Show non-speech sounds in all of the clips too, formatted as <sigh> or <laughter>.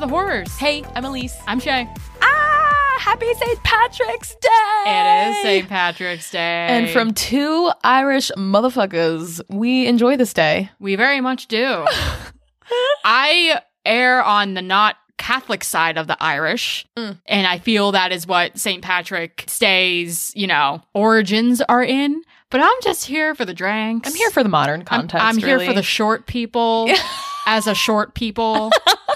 Hi, welcome back to the Whorrors. Hey, I'm Elise. I'm Shay. Ah, happy St. Patrick's Day! It is St. Patrick's Day. And from two Irish motherfuckers, we enjoy this day. We very much do. <laughs> I err on the not Catholic side of the Irish. Mm. And I feel that is what St. Patrick's Day's, you know, origins are in. But I'm just here for the drinks. I'm here for the modern I'm, context. I'm here for the short people <laughs> as a short people. <laughs>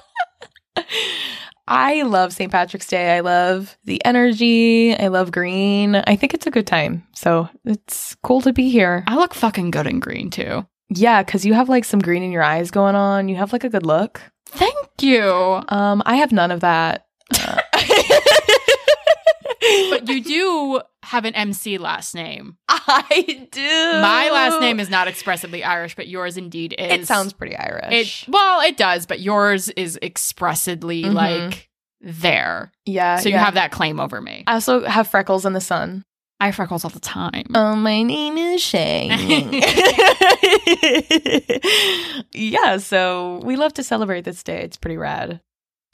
I love St. Patrick's Day. I love the energy. I love green. I think it's a good time. So it's cool to be here. I look fucking good in green too. Yeah, because you have like some green in your eyes going on. You have like a good look. Thank you. Um, I have none of that. <laughs> Uh, <laughs> But you do have an MC last name. I do. My last name is not expressively Irish, but yours indeed is. It sounds pretty It Irish. well, it does, but yours is expressively Mhm. like there. yeah. So you yeah. have that claim over me. I also have freckles in the sun. I have freckles all the time. Oh, my name is Shay. <laughs> <laughs> yeah, so we love to celebrate this day. It's pretty rad.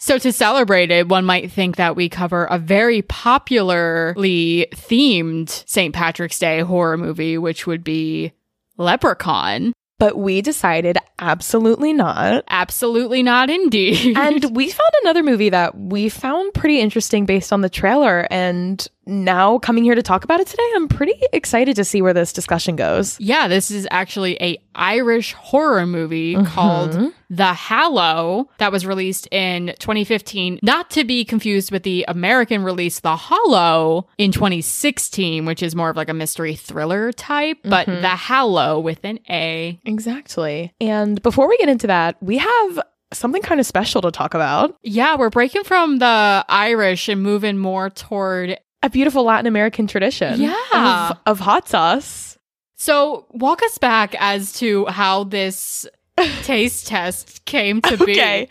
So to celebrate it, one might think that we cover a very popularly themed St. Patrick's Day horror movie, which would be Leprechaun. But we decided absolutely not. Absolutely not indeed. And we found another movie that we found pretty interesting based on the trailer. And now coming here to talk about it today, I'm pretty excited to see where this discussion goes. yeah, this is actually a Irish horror movie called Mhm. The Hallow that was released in 2015, not to be confused with the American release The Hollow in 2016, which is more of like a mystery thriller type, but Mhm. The Hallow with an A. Exactly. And before we get into that, we have something kind of special to talk about. Yeah, we're breaking from the Irish and moving more toward. A beautiful Latin American tradition Yeah. of, of hot sauce. So, walk us back as to how this <laughs> taste test came to be. Okay.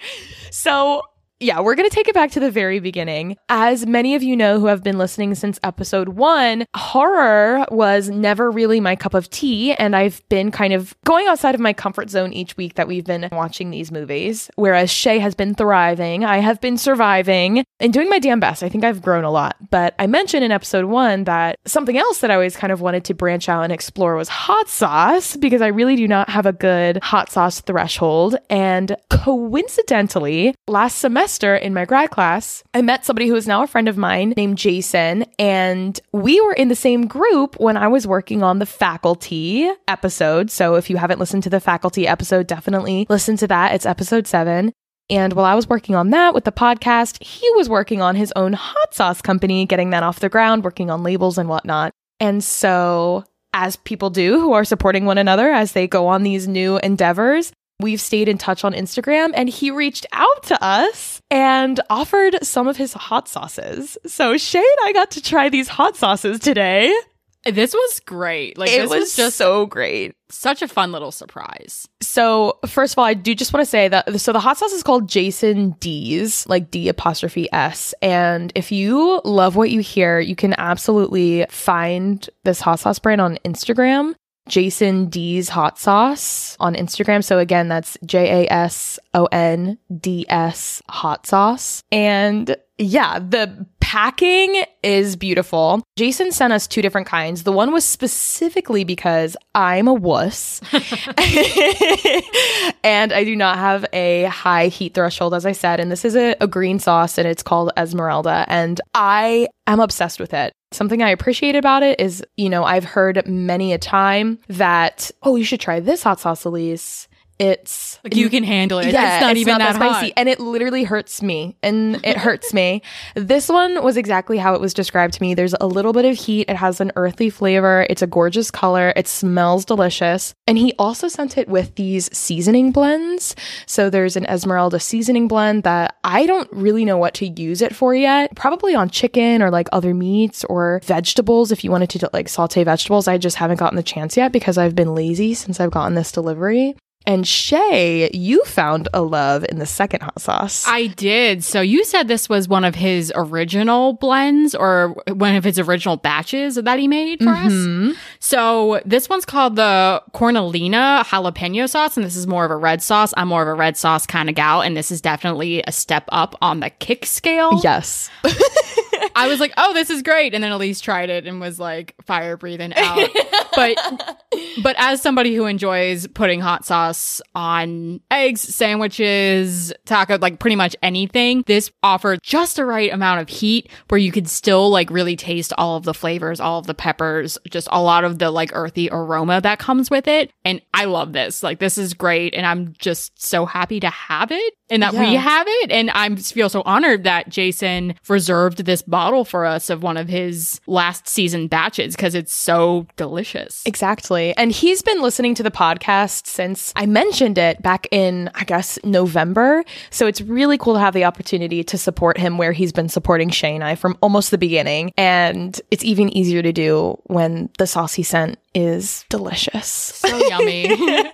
So, yeah, we're going to take it back to the very beginning. As many of you know who have been listening since episode one, horror was never really my cup of tea. And I've been kind of going outside of my comfort zone each week that we've been watching these movies. Whereas Shay has been thriving, I have been surviving and doing my damn best. I think I've grown a lot. But I mentioned in episode one that something else that I always kind of wanted to branch out and explore was hot sauce because I really do not have a good hot sauce threshold. And coincidentally, last semester in my grad class, I met somebody who is now a friend of mine named Jason. And we were in the same group when I was working on the faculty episode. So if you haven't listened to the faculty episode, definitely listen to that. It's episode seven. And while I was working on that with the podcast, he was working on his own hot sauce company, getting that off the ground, working on labels and whatnot. And so, as people do who are supporting one another as they go on these new endeavors, we've stayed in touch on Instagram and he reached out to us and offered some of his hot sauces. So, Shay and I got to try these hot sauces today. This was great. Like, it this was was just so great. such a fun little surprise. So, first of all, I do just want to say that so the hot sauce is called Jason D's, like D apostrophe S. And if you love what you hear, you can absolutely find this hot sauce brand on Instagram. Jason D's hot sauce on Instagram. So again, that's J A S O N D S hot sauce. And yeah, the packing is beautiful. Jason sent us two different kinds. The one was specifically because I'm a wuss <laughs> and I do not have a high heat threshold, as I said. And this is a, a green sauce and it's called Esmeralda. And I am obsessed with it. Something I appreciate about it is, you know, I've heard many a time that, oh, you should try this hot sauce, Elise. It's Like, you can handle it. yeah, it's not even that, spicy, hot. and it literally hurts me, and it hurts me. This one was exactly how it was described to me. There's a little bit of heat. It has an earthy flavor. It's a gorgeous color. It smells delicious. And he also sent it with these seasoning blends. So there's an Esmeralda seasoning blend that I don't really know what to use it for yet. Probably on chicken or like other meats or vegetables. If you wanted to like saute vegetables, I just haven't gotten the chance yet because I've been lazy since I've gotten this delivery. And Shay, you found a love in the second hot sauce. I did. So you said this was one of his original blends or one of his original batches that he made for us. Mhm. So this one's called the Cornelina jalapeno sauce, and this is more of a red sauce. I'm more of a red sauce kind of gal, and this is definitely a step up on the kick scale. Yes. <laughs> I was like, oh, this is great. And then Elise tried it and was like fire breathing out. but <laughs> but as somebody who enjoys putting hot sauce on eggs, sandwiches, taco, like pretty much anything, this offered just the right amount of heat where you could still like really taste all of the flavors, all of the peppers, just a lot of the like earthy aroma that comes with it. And I love this. Like this is great. And I'm just so happy to have it and that we have it. And I feel so honored that Jason reserved this bottle for us of one of his last season batches because it's so delicious. Exactly. And he's been listening to the podcast since I mentioned it back in, I guess, November. So it's really cool to have the opportunity to support him where he's been supporting Shay and I from almost the beginning. And it's even easier to do when the sauce he sent is delicious. So yummy. <laughs>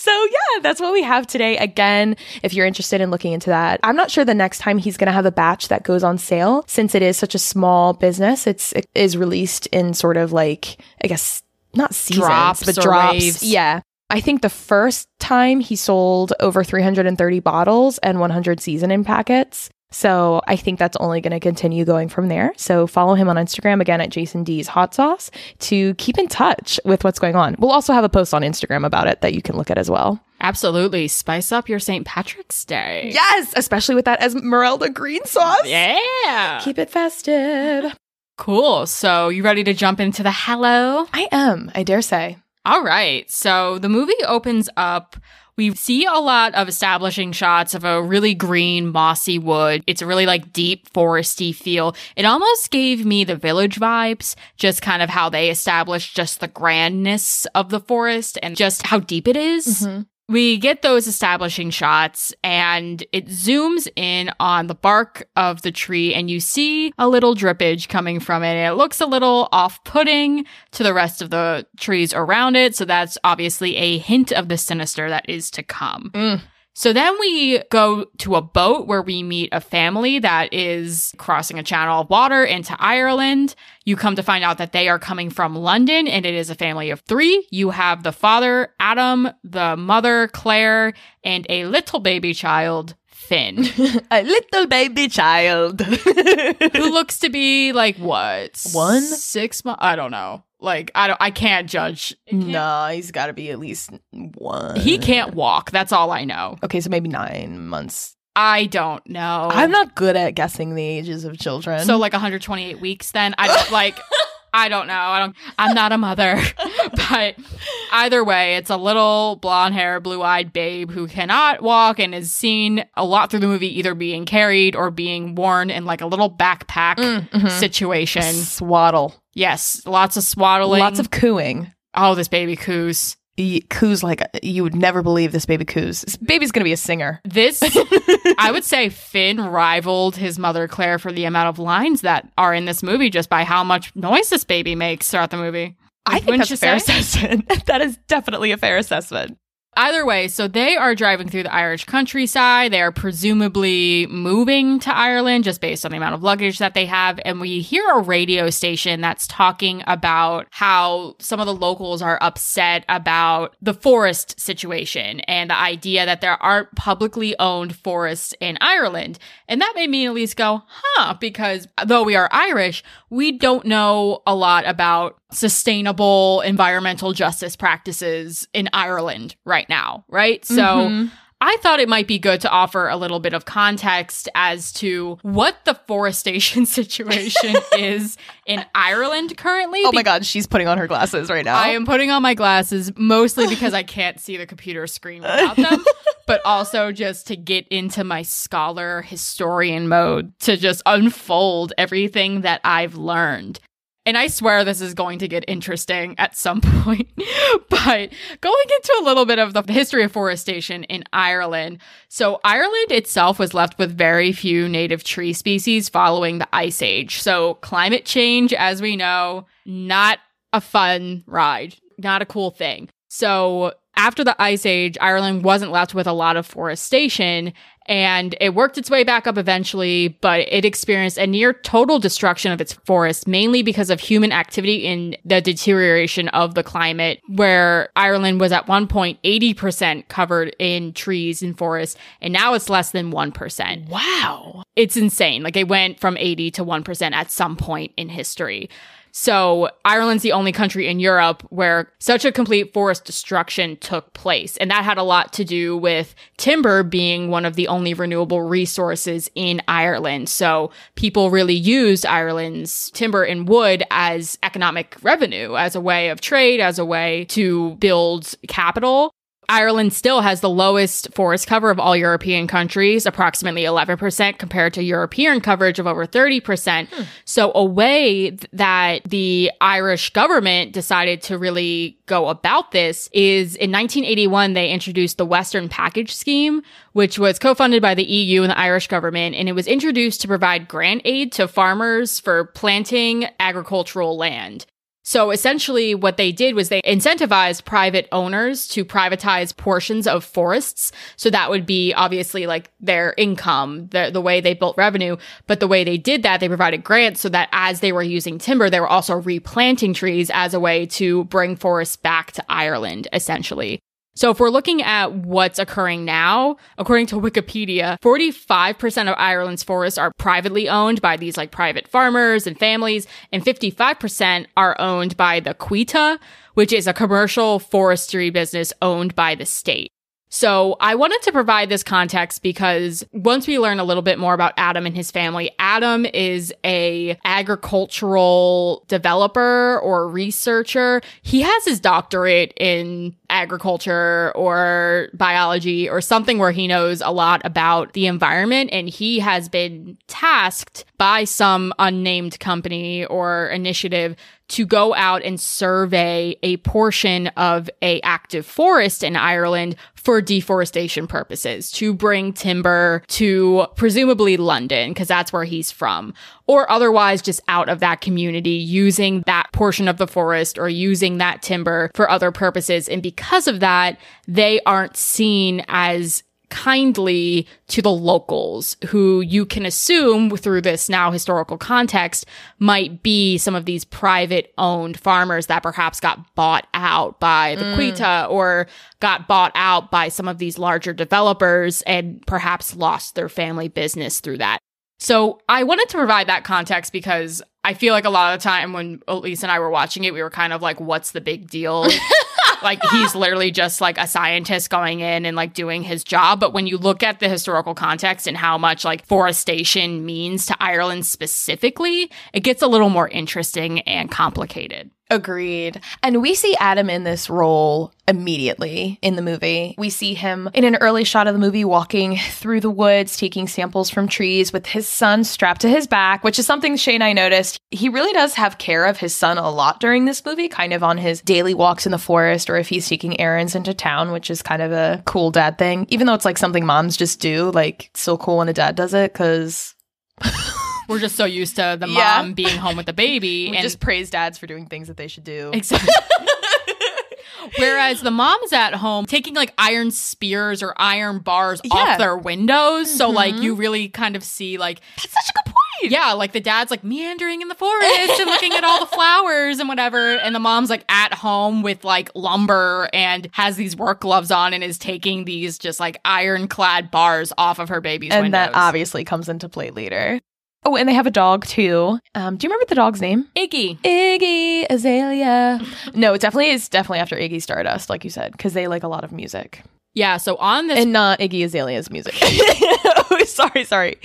So yeah, that's what we have today. Again, if you're interested in looking into that, I'm not sure the next time he's going to have a batch that goes on sale since it is such a small business. It's it is released in sort of like I guess not seasons Drops but drops. waves. Yeah. I think the first time he sold over 330 bottles and 100 seasoning packets. So I think that's only going to continue going from there. So follow him on Instagram again at Jason D's Hot Sauce to keep in touch with what's going on. We'll also have a post on Instagram about it that you can look at as well. Absolutely. Spice up your St. Patrick's Day. Yes, especially with that Esmeralda green sauce. Yeah. Keep it festive. Cool. So, you ready to jump into the Hallow? I am, I dare say. All right. So, the movie opens up. We see a lot of establishing shots of a really green, mossy wood. It's a really like deep foresty feel. It almost gave me the village vibes, just kind of how they established just the grandness of the forest and just how deep it is. Mm-hmm. We get those establishing shots and it zooms in on the bark of the tree and you see a little drippage coming from it. It looks a little off putting to the rest of the trees around it. So that's obviously a hint of the sinister that is to come. Mm. So then we go to a boat where we meet a family that is crossing a channel of water into Ireland. You come to find out that they are coming from London and it is a family of three. You have the father, Adam, the mother, Claire, and a little baby child, Finn, <laughs> A little baby child. <laughs> who looks to be like what? One? Six months? I don't know. Like, I don't, I can't judge. no, he's got to be at least one. He can't walk. That's all I know. Okay, so maybe nine months. I don't know. I'm not good at guessing the ages of children. So like 128 weeks then I don't like <laughs> I don't know. I don't I'm not a mother. <laughs> but either way, it's a little blonde hair, blue-eyed babe who cannot walk and is seen a lot through the movie either being carried or being worn in like a little backpack Mm, mhm. situation. swaddle. Yes, lots of swaddling. Lots of cooing. Oh, this baby coos. He coos like you would never believe this baby coos. This baby's gonna be a singer. This <laughs> I would say Finn rivaled his mother Claire for the amount of lines that are in this movie just by how much noise this baby makes throughout the movie. I think Wouldn't that's a fair say? assessment. <laughs> that is definitely a fair assessment. Either way, so they are driving through the Irish countryside. They are presumably moving to Ireland just based on the amount of luggage that they have. And we hear a radio station that's talking about how some of the locals are upset about the forest situation and the idea that there aren't publicly owned forests in Ireland. And that made me at least go, huh, because though we are Irish, we don't know a lot about sustainable environmental justice practices in Ireland right now, right? So Mhm. I thought it might be good to offer a little bit of context as to what the forestation <laughs> situation <laughs> is in Ireland currently. Oh my god, she's putting on her glasses right now. I am putting on my glasses mostly because I can't see the computer screen without them, <laughs> but also just to get into my scholar historian mode to just unfold everything that I've learned. And I swear this is going to get interesting at some <laughs> point. but going into a little bit of the history of forestation in Ireland. So, Ireland itself was left with very few native tree species following the Ice Age. So, climate change, as we know, not a fun ride, not a cool thing. So, after the Ice Age, Ireland wasn't left with a lot of forestation and it worked its way back up eventually, but it experienced a near total destruction of its forests, mainly because of human activity in the deterioration of the climate, where Ireland was at one point 80% covered in trees and forests, and now it's less than 1%. Wow. It's insane. Like it went from 80 to 1% at some point in history. So Ireland's the only country in Europe where such a complete forest destruction took place. And that had a lot to do with timber being one of the only renewable resources in Ireland. So people really used Ireland's timber and wood as economic revenue, as a way of trade, as a way to build capital. Ireland still has the lowest forest cover of all European countries, approximately 11% compared to European coverage of over 30%. Hmm. So a way that the Irish government decided to really go about this is in 1981, they introduced the Western Package Scheme, which was co-funded by the EU and the Irish government. And it was introduced to provide grant aid to farmers for planting agricultural land. So essentially what they did was they incentivized private owners to privatize portions of forests. So that would be obviously like their income, the, the way they built revenue. But the way they did that, they provided grants so that as they were using timber, they were also replanting trees as a way to bring forests back to Ireland, essentially. So if we're looking at what's occurring now, according to Wikipedia, 45% of Ireland's forests are privately owned by these like private farmers and families, and 55% are owned by the Coillte, which is a commercial forestry business owned by the state. So I wanted to provide this context because once we learn a little bit more about Adam and his family, Adam is a agricultural developer or researcher. He has his doctorate in agriculture or biology or something where he knows a lot about the environment and he has been tasked by some unnamed company or initiative to go out and survey a portion of a active forest in Ireland for deforestation purposes to bring timber to presumably London because that's where he's from or otherwise just out of that community using that portion of the forest or using that timber for other purposes. And because of that they aren't seen as kindly to the locals who you can assume through this now historical context might be some of these private owned farmers that perhaps got bought out by the mm. Coillte or got bought out by some of these larger developers and perhaps lost their family business through that. So I wanted to provide that context because I feel like a lot of the time when Elise and I were watching it, we were kind of like, what's the big deal? <laughs> like he's literally just like a scientist going in and like doing his job. But when you look at the historical context and how much like forestation means to Ireland specifically, it gets a little more interesting and complicated. Agreed. And we see Adam in this role immediately in the movie. We see him in an early shot of the movie walking through the woods, taking samples from trees with his son strapped to his back, which is something Shay and I noticed. He really does have care of his son a lot during this movie, kind of on his daily walks in the forest or if he's taking errands into town, which is kind of a cool dad thing. Even though it's like something moms just do, like it's so cool when a dad does it because <laughs> we're just so used to the yeah. mom being home with the baby <laughs> we and just praise dads for doing things that they should do. Exactly. <laughs> Whereas the mom's at home taking like iron spears or iron bars yeah. off their windows. Mm-hmm. So like you really kind of see like That's such a good point. Yeah, like the dad's like meandering in the forest and looking at all the flowers and whatever. And the mom's like at home with like lumber and has these work gloves on and is taking these just like ironclad bars off of her baby's windows. and windows. that obviously comes into play later. Oh, and they have a dog too. Um, do you remember the dog's name? Iggy. Iggy Azalea. no, it definitely is definitely after Iggy Stardust, like you said, because they like a lot of music. Yeah, so on this and not Iggy Azalea's music. oh, <laughs> sorry, sorry.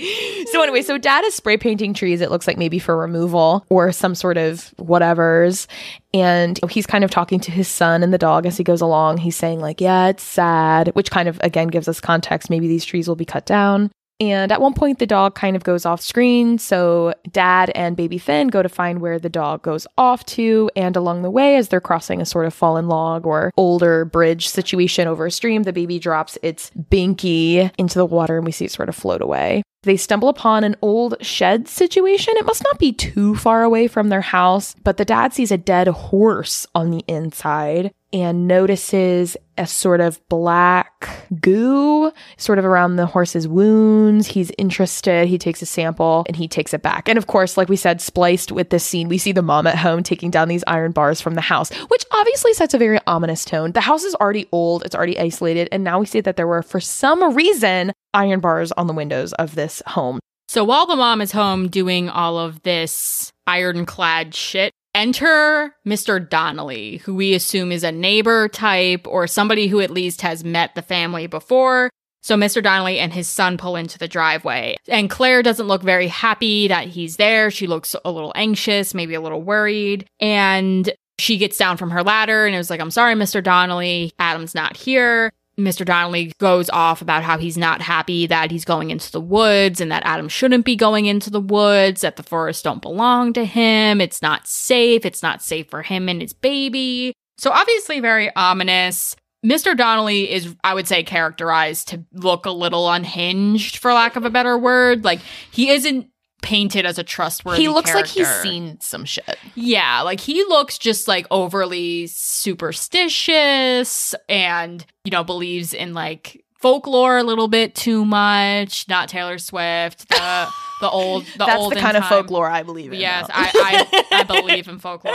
So anyway, so dad is spray painting trees. It looks like maybe for removal or some sort of whatever's, and he's kind of talking to his son and the dog as he goes along. He's saying like, "Yeah, it's sad," which kind of again gives us context. Maybe these trees will be cut down. And at one point, the dog kind of goes off screen. So dad and baby Finn go to find where the dog goes off to. And along the way, as they're crossing a sort of fallen log or older bridge situation over a stream, the baby drops its binky into the water and we see it sort of float away. They stumble upon an old shed situation. It must not be too far away from their house, but the dad sees a dead horse on the inside and notices a sort of black goo sort of around the horse's wounds. He's interested. He takes a sample and he takes it back. And of course, like we said, spliced with this scene, we see the mom at home taking down these iron bars from the house, which obviously sets a very ominous tone. The house is already old, it's already isolated, and now we see that there were, for some reason, iron bars on the windows of this home. So while the mom is home doing all of this ironclad shit, enter Mr. Donnelly, who we assume is a neighbor type or somebody who at least has met the family before. So Mr. Donnelly and his son pull into the driveway. And Claire doesn't look very happy that he's there. She looks a little anxious, maybe a little worried. And she gets down from her ladder and it was like, I'm sorry, Mr. Donnelly. Adam's not here. Mr. Donnelly goes off about how he's not happy that he's going into the woods and that Adam shouldn't be going into the woods, that the forests don't belong to him. It's not safe. It's not safe for him and his baby. So obviously very ominous. Mr. Donnelly is, I would say, characterized to look a little unhinged, for lack of a better word. Like he isn't painted as a trustworthy. He looks character. like he's seen some shit. Yeah, like he looks just like overly superstitious and, you know, believes in like folklore a little bit too much. Not Taylor Swift, the <laughs> the old the That's old the kind of folklore I believe in. Yes. I, I I <laughs> believe in folklore.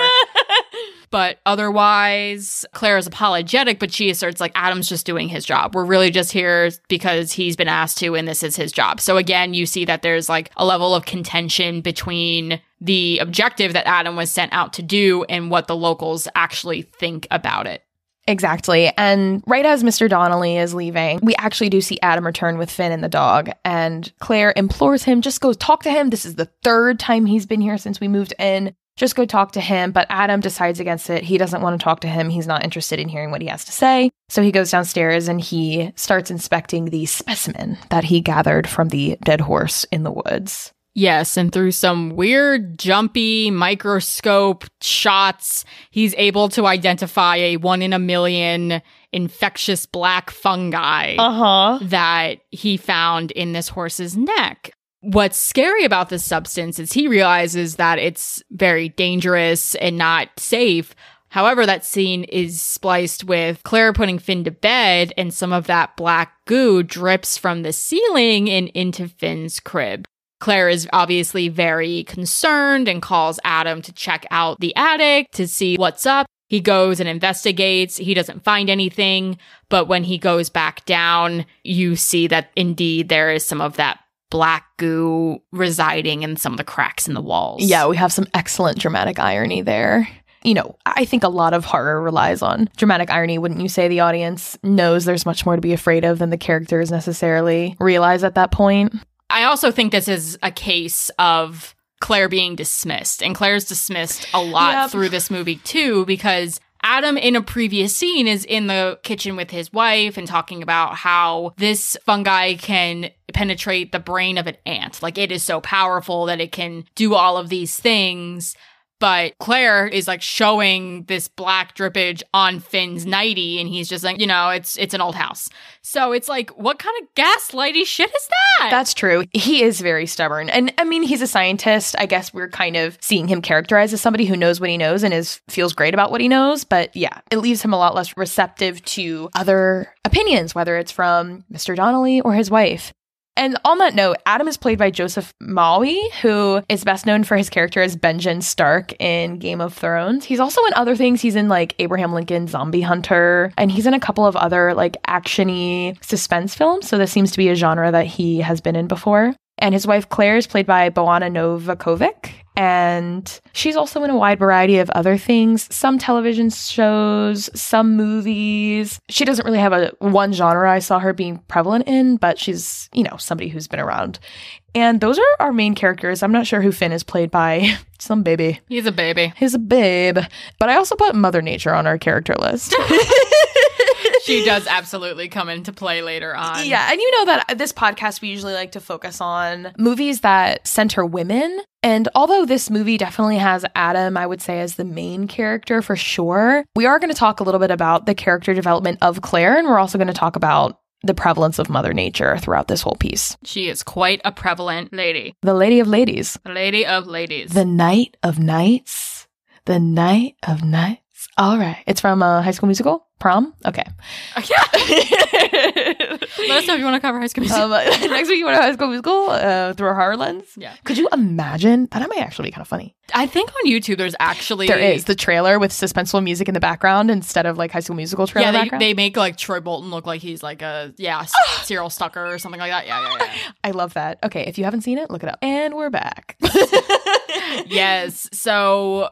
But otherwise, Claire is apologetic, but she asserts like Adam's just doing his job. We're really just here because he's been asked to, and this is his job. So again, you see that there's like a level of contention between the objective that Adam was sent out to do and what the locals actually think about it. Exactly. And right as Mr. Donnelly is leaving, we actually do see Adam return with Finn and the dog. And Claire implores him, just go talk to him. This is the third time he's been here since we moved in. Just go talk to him. But Adam decides against it. He doesn't want to talk to him. He's not interested in hearing what he has to say. So he goes downstairs and he starts inspecting the specimen that he gathered from the dead horse in the woods. Yes, and through some weird, jumpy microscope shots, he's able to identify a one in a million infectious black fungi huh. that he found in this horse's neck. What's scary about this substance is he realizes that it's very dangerous and not safe. However, that scene is spliced with Claire putting Finn to bed, and some of that black goo drips from the ceiling and into Finn's crib. Claire is obviously very concerned and calls Adam to check out the attic to see what's up. He goes and investigates. He doesn't find anything. But when he goes back down, you see that indeed there is some of that black goo residing in some of the cracks in the walls. Yeah, we have some excellent dramatic irony there. You know, I think a lot of horror relies on dramatic irony. Wouldn't you say the audience knows there's much more to be afraid of than the characters necessarily realize at that point? I also think this is a case of Claire being dismissed. And Claire's dismissed a lot Yep. through this movie too, because Adam in a previous scene is in the kitchen with his wife and talking about how this fungi can penetrate the brain of an ant. Like it is so powerful that it can do all of these things. But Claire is like showing this black drippage on Finn's nighty, and he's just like, you know, it's it's an old house. So it's like, what kind of gaslighty shit is that? That's true. He is very stubborn. And I mean, he's a scientist. I guess we're kind of seeing him characterized as somebody who knows what he knows and is feels great about what he knows, but yeah, it leaves him a lot less receptive to other opinions, whether it's from Mr. Donnelly or his wife. And on that note, Adam is played by Joseph Mawle, who is best known for his character as Benjen Stark in Game of Thrones. He's also in other things. He's in like Abraham Lincoln Zombie Hunter, and he's in a couple of other like actiony suspense films. So this seems to be a genre that he has been in before. And his wife Claire is played by Bojana Novakovic. And she's also in a wide variety of other things, some television shows, some movies. She doesn't really have a one genre I saw her being prevalent in, but she's, you know, somebody who's been around. And those are our main characters. I'm not sure who Finn is played by. <laughs> Some baby. He's a baby. He's a babe. But I also put Mother Nature on our character list. <laughs> <laughs> She <laughs> does absolutely come into play later on. Yeah, and you know that this podcast we usually like to focus on movies that center women. And although this movie definitely has Adam, I would say, as the main character for sure, we are going to talk a little bit about the character development of Claire, and we're also going to talk about the prevalence of Mother Nature throughout this whole piece. She is quite a prevalent lady. The Lady of Ladies, The lady of ladies. the Night of Knights. the Night of Nights. All right. It's from uh, High School Musical? Prom? Okay. <laughs> <laughs> Let us know if you want to cover High School Musical. Um, <laughs> next week, you want to High School Musical uh, through a horror lens? Yeah. Could you imagine? That might actually be kind of funny. I think on YouTube there's actually There is the trailer with suspenseful music in the background instead of like High School Musical trailer Yeah, they, they make like Troy Bolton look like he's like a yeah serial stalker or something like that. Yeah, yeah, yeah. I love that. Okay, if you haven't seen it, look it up. And we're back. yes. So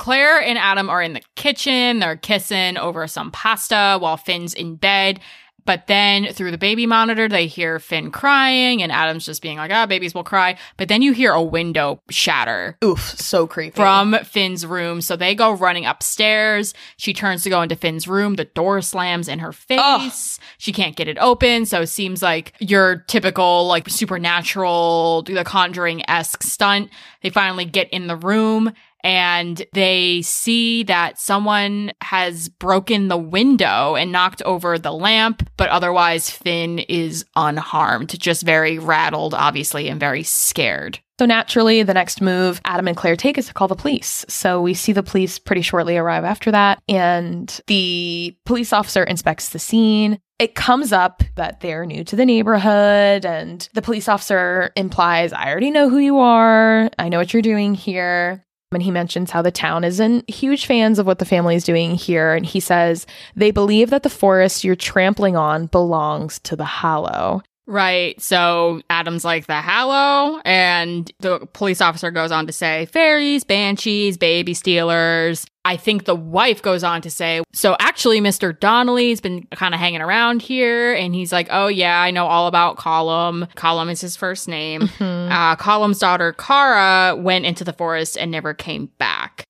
Claire and Adam are in the kitchen. They're kissing over some pasta while Finn's in bed. But then through the baby monitor, they hear Finn crying, and Adam's just being like, ah, babies will cry. But then you hear a window shatter Oof, so creepy. from Finn's room. So they go running upstairs. She turns to go into Finn's room. The door slams in her face. She can't get it open. So it seems like your typical, like supernatural, do the conjuring esque stunt. They finally get in the room and they see that someone has broken the window and knocked over the lamp, but otherwise Finn is unharmed, just very rattled, obviously, and very scared. So naturally, the next move Adam and Claire take is to call the police. So we see the police pretty shortly arrive after that, and the police officer inspects the scene. It comes up that they're new to the neighborhood, and the police officer implies, I already know who you are. I know what you're doing here. And he mentions how the town isn't huge fans of what the family is doing here. And he says they believe that the forest you're trampling on belongs to the Hallow. Right. So Adam's like the Hallow, and the police officer goes on to say fairies, banshees, baby stealers. I think the wife goes on to say, so actually, Mr. Donnelly's been kind of hanging around here, and he's like, oh yeah, I know all about Colm. Colm is his first name. Uh, Colm's daughter, Kara, went into the forest and never came back.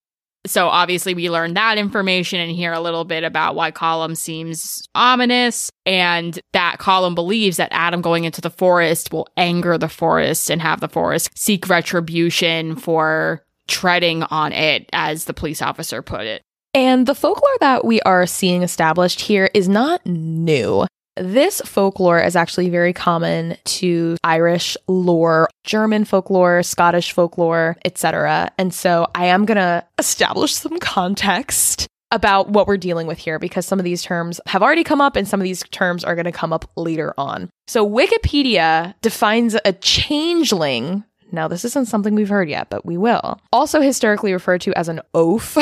So obviously we learn that information and hear a little bit about why Colm seems ominous and that Colm believes that Adam going into the forest will anger the forest and have the forest seek retribution for treading on it as the police officer put it. And the folklore that we are seeing established here is not new. This folklore is actually very common to Irish lore, German folklore, Scottish folklore, etc. And so I am going to establish some context about what we're dealing with here because some of these terms have already come up and some of these terms are going to come up later on. So Wikipedia defines a changeling now, this isn't something we've heard yet, but we will. Also, historically referred to as an oaf,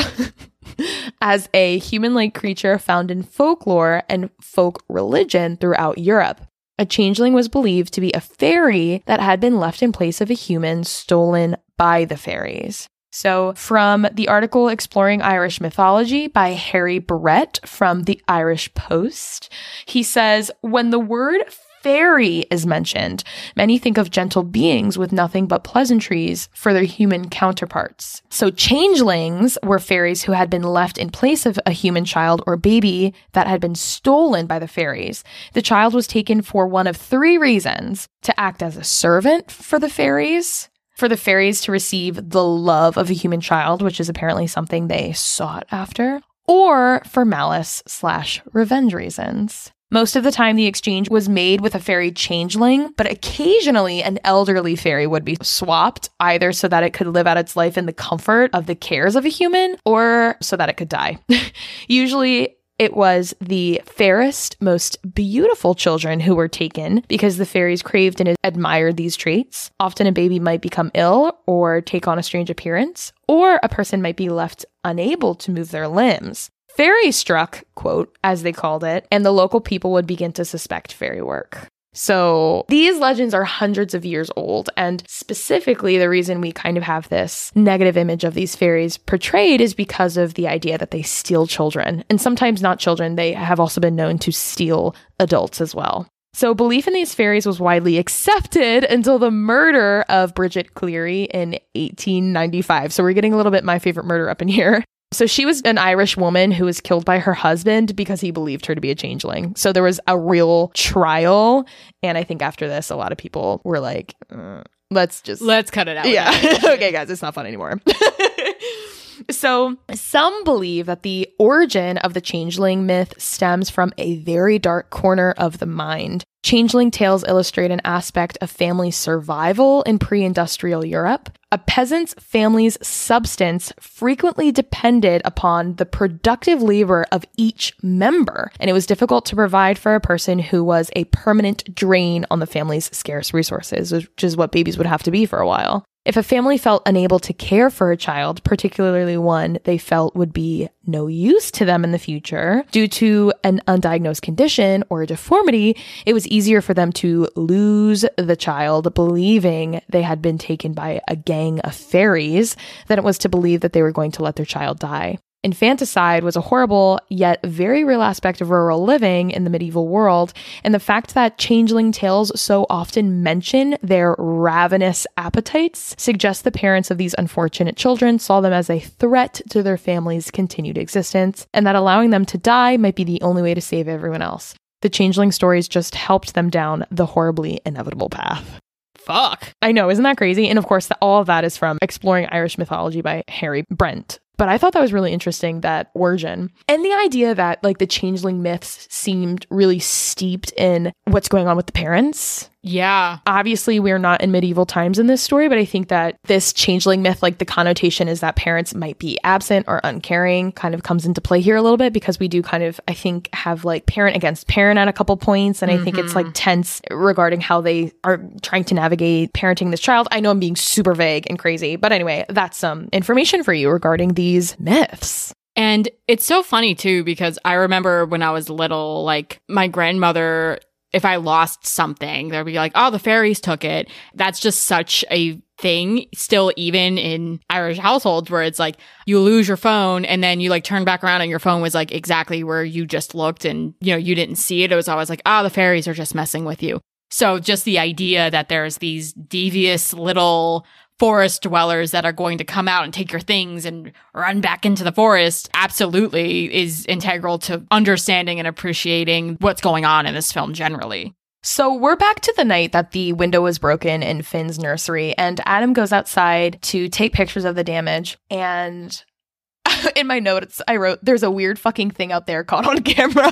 <laughs> as a human like creature found in folklore and folk religion throughout Europe. A changeling was believed to be a fairy that had been left in place of a human stolen by the fairies. So, from the article Exploring Irish Mythology by Harry Brett from the Irish Post, he says, When the word fairy is mentioned, many think of gentle beings with nothing but pleasantries for their human counterparts. So, changelings were fairies who had been left in place of a human child or baby that had been stolen by the fairies. The child was taken for one of three reasons to act as a servant for the fairies, for the fairies to receive the love of a human child, which is apparently something they sought after, or for malice slash revenge reasons. Most of the time, the exchange was made with a fairy changeling, but occasionally an elderly fairy would be swapped, either so that it could live out its life in the comfort of the cares of a human or so that it could die. <laughs> Usually, it was the fairest, most beautiful children who were taken because the fairies craved and admired these traits. Often a baby might become ill or take on a strange appearance, or a person might be left unable to move their limbs. Fairy struck, quote, as they called it, and the local people would begin to suspect fairy work. So these legends are hundreds of years old. And specifically, the reason we kind of have this negative image of these fairies portrayed is because of the idea that they steal children. And sometimes not children, they have also been known to steal adults as well. So, belief in these fairies was widely accepted until the murder of Bridget Cleary in 1895. So, we're getting a little bit my favorite murder up in here. So she was an Irish woman who was killed by her husband because he believed her to be a changeling. So there was a real trial. And I think after this, a lot of people were like, uh, let's just. Let's cut it out. yeah. <laughs> okay, guys, it's not fun anymore. <laughs> So, some believe that the origin of the changeling myth stems from a very dark corner of the mind. Changeling tales illustrate an aspect of family survival in pre industrial Europe. A peasant's family's substance frequently depended upon the productive labor of each member, and it was difficult to provide for a person who was a permanent drain on the family's scarce resources, which is what babies would have to be for a while. If a family felt unable to care for a child, particularly one they felt would be no use to them in the future due to an undiagnosed condition or a deformity, it was easier for them to lose the child believing they had been taken by a gang of fairies than it was to believe that they were going to let their child die. Infanticide was a horrible yet very real aspect of rural living in the medieval world, and the fact that changeling tales so often mention their ravenous appetites suggests the parents of these unfortunate children saw them as a threat to their family's continued existence, and that allowing them to die might be the only way to save everyone else. The changeling stories just helped them down the horribly inevitable path. Fuck. I know, isn't that crazy? And of course, the, all of that is from Exploring Irish Mythology by Harry Brent. But I thought that was really interesting that origin and the idea that like the changeling myths seemed really steeped in what's going on with the parents. Yeah. Obviously, we're not in medieval times in this story, but I think that this changeling myth, like the connotation is that parents might be absent or uncaring, kind of comes into play here a little bit because we do kind of, I think, have like parent against parent at a couple points. And I think it's like mm-hmm. tense regarding how they are trying to navigate parenting this child. I know I'm being super vague and crazy, but anyway, that's some information for you regarding these myths. And it's so funny too, because I remember when I was little, like my grandmother, if I lost something, they'd be like, oh, the fairies took it. That's just such a thing still even in Irish households where it's like you lose your phone and then you like turn back around and your phone was like exactly where you just looked and you know you didn't see it. It was always like, oh, the fairies are just messing with you. So just the idea that there's these devious little forest dwellers that are going to come out and take your things and run back into the forest absolutely is integral to understanding and appreciating what's going on in this film generally. So we're back to the night that the window was broken in Finn's nursery, and Adam goes outside to take pictures of the damage. And <laughs> in my notes, I wrote, There's a weird fucking thing out there caught on <laughs> camera.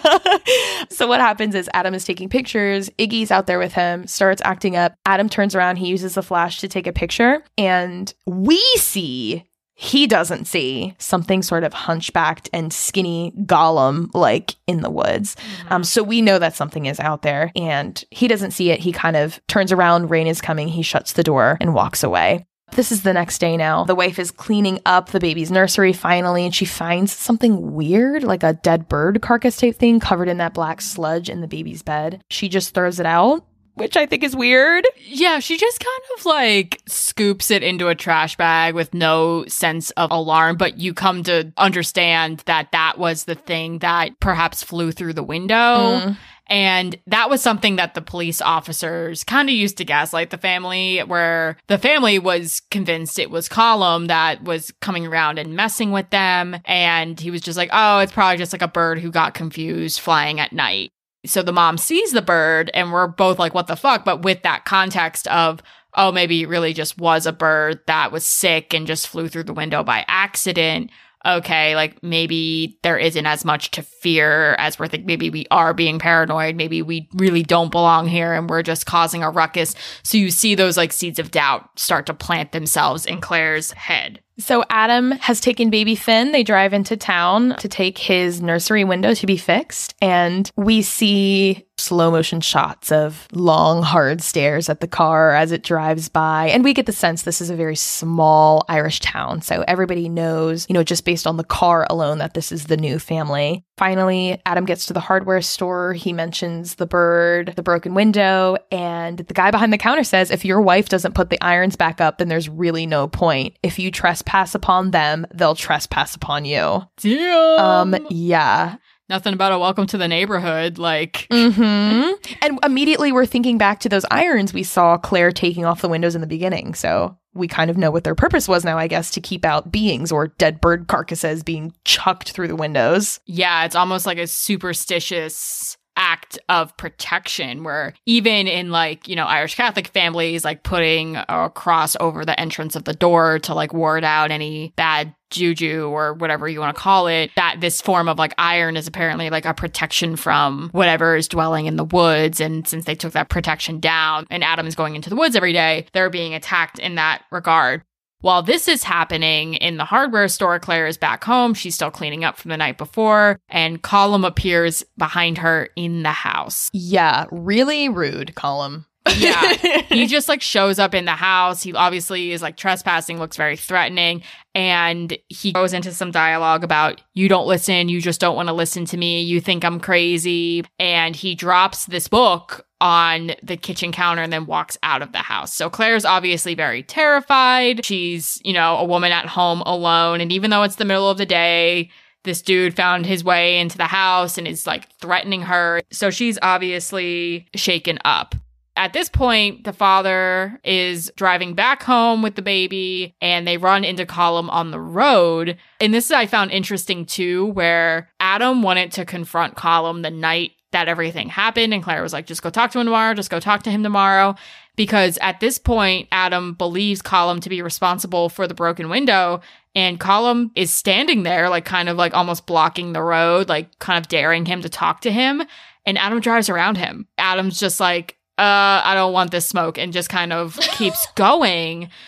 so, what happens is Adam is taking pictures. Iggy's out there with him, starts acting up. Adam turns around, he uses the flash to take a picture, and we see. He doesn't see something sort of hunchbacked and skinny Gollum like in the woods. Um, so we know that something is out there and he doesn't see it. He kind of turns around, rain is coming. He shuts the door and walks away. This is the next day now. The wife is cleaning up the baby's nursery finally, and she finds something weird, like a dead bird carcass type thing covered in that black sludge in the baby's bed. She just throws it out, which I think is weird. Yeah, she just kind of like scoops it into a trash bag with no sense of alarm, but you come to understand that that was the thing that perhaps flew through the window. Mm-hmm. And that was something that the police officers kind of used to gaslight the family, where the family was convinced it was Colm that was coming around and messing with them. And he was just like, oh, it's probably just like a bird who got confused flying at night. So the mom sees the bird, and we're both like, what the fuck? But with that context of, oh, maybe it really just was a bird that was sick and just flew through the window by accident okay, like maybe there isn't as much to fear as we're thinking. Maybe we are being paranoid. Maybe we really don't belong here and we're just causing a ruckus. So you see those like seeds of doubt start to plant themselves in Claire's head. So Adam has taken baby Finn. They drive into town to take his nursery window to be fixed. And we see slow motion shots of long, hard stares at the car as it drives by. And we get the sense this is a very small Irish town. So everybody knows, you know, just based on the car alone, that this is the new family. Finally, Adam gets to the hardware store. He mentions the bird, the broken window, and the guy behind the counter says, if your wife doesn't put the irons back up, then there's really no point. If you trespass upon them, they'll trespass upon you. Damn. Um, yeah. Nothing about a welcome to the neighborhood. Like, hmm And immediately we're thinking back to those irons we saw Claire taking off the windows in the beginning. So we kind of know what their purpose was now, I guess, to keep out beings or dead bird carcasses being chucked through the windows. yeah, it's almost like a superstitious act of protection where even in like, you know, Irish Catholic families, like putting a cross over the entrance of the door to like ward out any bad juju or whatever you want to call it, that this form of like iron is apparently like a protection from whatever is dwelling in the woods. And since they took that protection down and Adam is going into the woods every day, they're being attacked in that regard. While this is happening in the hardware store, Claire is back home. She's still cleaning up from the night before, and Colm appears behind her in the house. Yeah, really rude, Colm. Yeah. <laughs> he just like shows up in the house. He obviously is like trespassing, looks very threatening. And he goes into some dialogue about, you don't listen. You just don't want to listen to me. You think I'm crazy. And he drops this book on the kitchen counter and then walks out of the house. So Claire's obviously very terrified. She's, you know, a woman at home alone. And even though it's the middle of the day, this dude found his way into the house and is like threatening her. So she's obviously shaken up. At this point, the father is driving back home with the baby and they run into Colm on the road. And this I found interesting too, where Adam wanted to confront Colm the night that everything happened. And Claire was like, just go talk to him tomorrow, just go talk to him tomorrow. Because at this point, Adam believes Colm to be responsible for the broken window. And Colm is standing there, like kind of like almost blocking the road, like kind of daring him to talk to him. And Adam drives around him. Adam's just like, uh, I don't want this smoke, and just kind of keeps going. <laughs>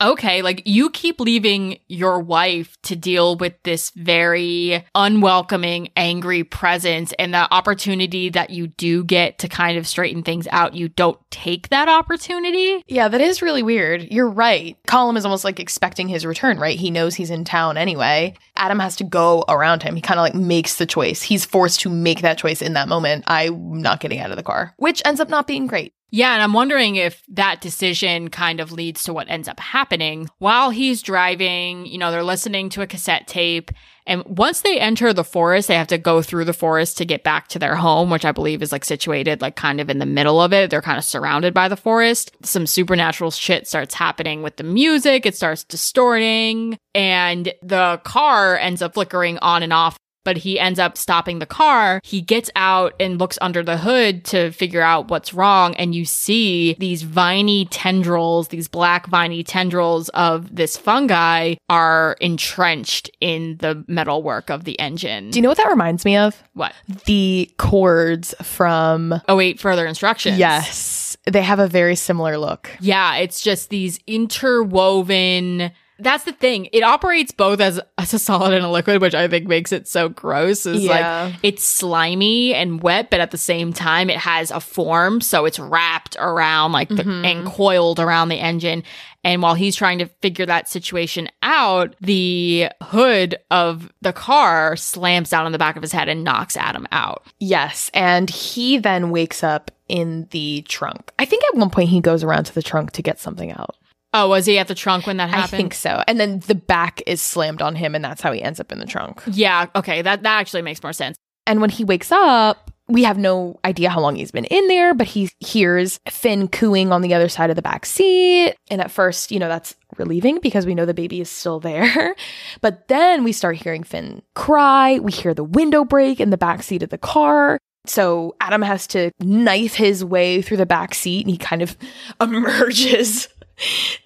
Okay, like you keep leaving your wife to deal with this very unwelcoming, angry presence, and the opportunity that you do get to kind of straighten things out, you don't take that opportunity. Yeah, that is really weird. You're right. Colm is almost like expecting his return, right? He knows he's in town anyway. Adam has to go around him. He kind of like makes the choice. He's forced to make that choice in that moment. I'm not getting out of the car, which ends up not being great. Yeah, and I'm wondering if that decision kind of leads to what ends up happening. While he's driving, you know, they're listening to a cassette tape. And once they enter the forest, they have to go through the forest to get back to their home, which I believe is like situated like kind of in the middle of it. They're kind of surrounded by the forest. Some supernatural shit starts happening with the music. It starts distorting and the car ends up flickering on and off but he ends up stopping the car. He gets out and looks under the hood to figure out what's wrong. And you see these viney tendrils, these black viney tendrils of this fungi are entrenched in the metalwork of the engine. Do you know what that reminds me of? what? The chords from. Oh, wait, further instructions. Yes. They have a very similar look. Yeah, it's just these interwoven. That's the thing. It operates both as, as a solid and a liquid, which I think makes it so gross. Is Yeah. like it's slimy and wet, but at the same time it has a form, so it's wrapped around like the, mm-hmm. and coiled around the engine. And while he's trying to figure that situation out, the hood of the car slams down on the back of his head and knocks Adam out. Yes. And he then wakes up in the trunk. I think at one point he goes around to the trunk to get something out. Oh, was he at the trunk when that happened? I think so. And then the back is slammed on him, and that's how he ends up in the trunk. Yeah, okay, that that actually makes more sense. And when he wakes up, we have no idea how long he's been in there, but he hears Finn cooing on the other side of the back seat. And at first, you know, that's relieving because we know the baby is still there. <laughs> But then we start hearing Finn cry. We hear the window break in the back seat of the car. So Adam has to knife his way through the back seat and he kind of <laughs> emerges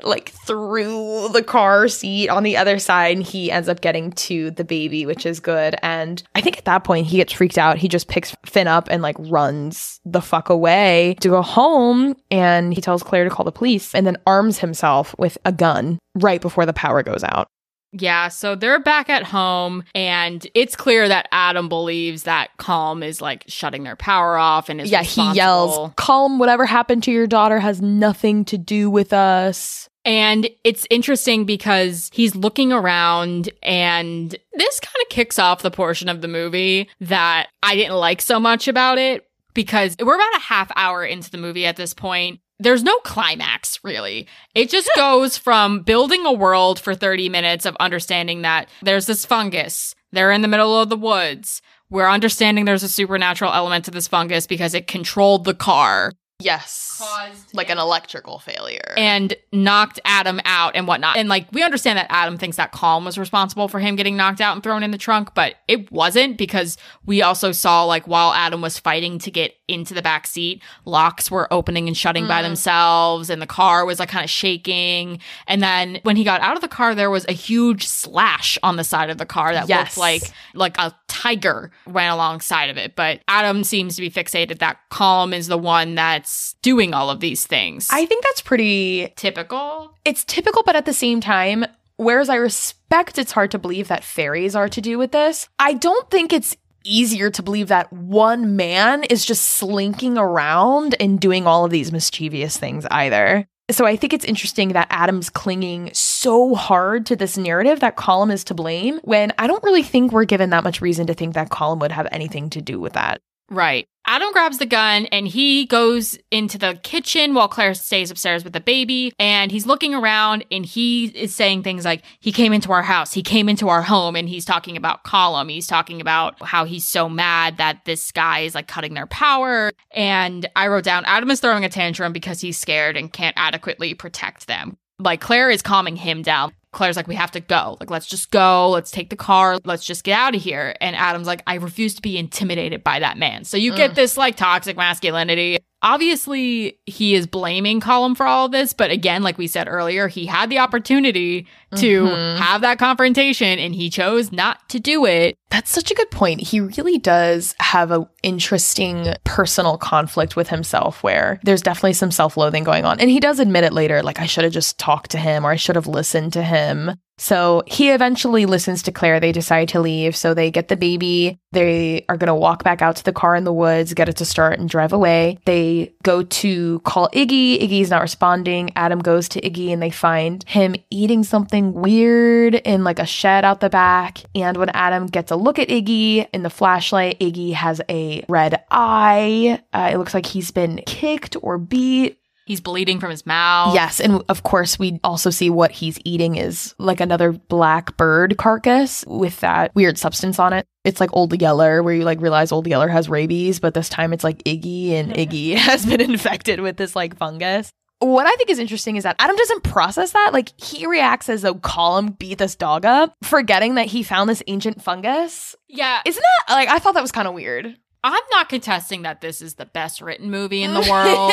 like through the car seat on the other side and he ends up getting to the baby which is good. And i think at that point he gets freaked out. He just picks finn up and like runs the fuck away to go home and he tells claire to call the police and then arms himself with a gun right before the power goes out Yeah, so they're back at home, and it's clear that Adam believes that Colm is like shutting their power off and is yeah he yells Colm whatever happened to your daughter has nothing to do with us And it's interesting because he's looking around, and this kind of kicks off the portion of the movie that I didn't like so much about it because we're about a half hour into the movie at this point. There's no climax, really. It just goes from building a world for 30 minutes of understanding that there's this fungus, they're in the middle of the woods. We're understanding there's a supernatural element to this fungus because it controlled the car. Yes. caused Like an electrical failure. and knocked Adam out and whatnot. And like we understand that Adam thinks that Colm was responsible for him getting knocked out and thrown in the trunk, but it wasn't because we also saw like while Adam was fighting to get into the back seat, locks were opening and shutting by Mm. themselves, and the car was like kind of shaking. And then when he got out of the car, there was a huge slash on the side of the car that Yes. looked like like a tiger ran alongside of it. But Adam seems to be fixated that Colm is the one that's doing all of these things. I think that's pretty typical. it's typical, but at the same time, whereas I respect it's hard to believe that fairies are to do with this, I don't think it's easier to believe that one man is just slinking around and doing all of these mischievous things either. So I think it's interesting that Adam's clinging so hard to this narrative that Colin is to blame when I don't really think we're given that much reason to think that Colin would have anything to do with that. Right. Adam grabs the gun and he goes into the kitchen while Claire stays upstairs with the baby. And he's looking around and he is saying things like, he came into our house, he came into our home, and he's talking about Colm. He's talking about how he's so mad that this guy is like cutting their power. And I wrote down, Adam is throwing a tantrum because he's scared and can't adequately protect them. Like Claire is calming him down. Claire's like, we have to go. Like, let's just go. Let's take the car. Let's just get out of here. And Adam's like, I refuse to be intimidated by that man. So you get mm. this like toxic masculinity. Obviously, he is blaming Colin for all of this. But again, like we said earlier, he had the opportunity to Mhm. have that confrontation and he chose not to do it. That's such a good point. He really does have a interesting personal conflict with himself where there's definitely some self-loathing going on. And he does admit it later like I should have just talked to him or I should have listened to him. So he eventually listens to Claire. They decide to leave. So they get the baby. They are going to walk back out to the car in the woods, get it to start, and drive away. They go to call Iggy. Iggy's not responding. Adam goes to Iggy and they find him eating something weird in like a shed out the back. And when Adam gets a look at Iggy in the flashlight, Iggy has a red eye. Uh, it looks like he's been kicked or beat. He's bleeding from his mouth. Yes, and of course we also see what he's eating is like another black bird carcass with that weird substance on it. It's like Old Yeller, where you like realize Old Yeller has rabies, but this time it's like Iggy, and Iggy <laughs> has been infected with this like fungus. What I think is interesting is that Adam doesn't process that. Like he reacts as though Colin beat this dog up, forgetting that he found this ancient fungus. Yeah. Isn't that like I thought that was kind of weird. I'm not contesting that this is the best written movie in the world.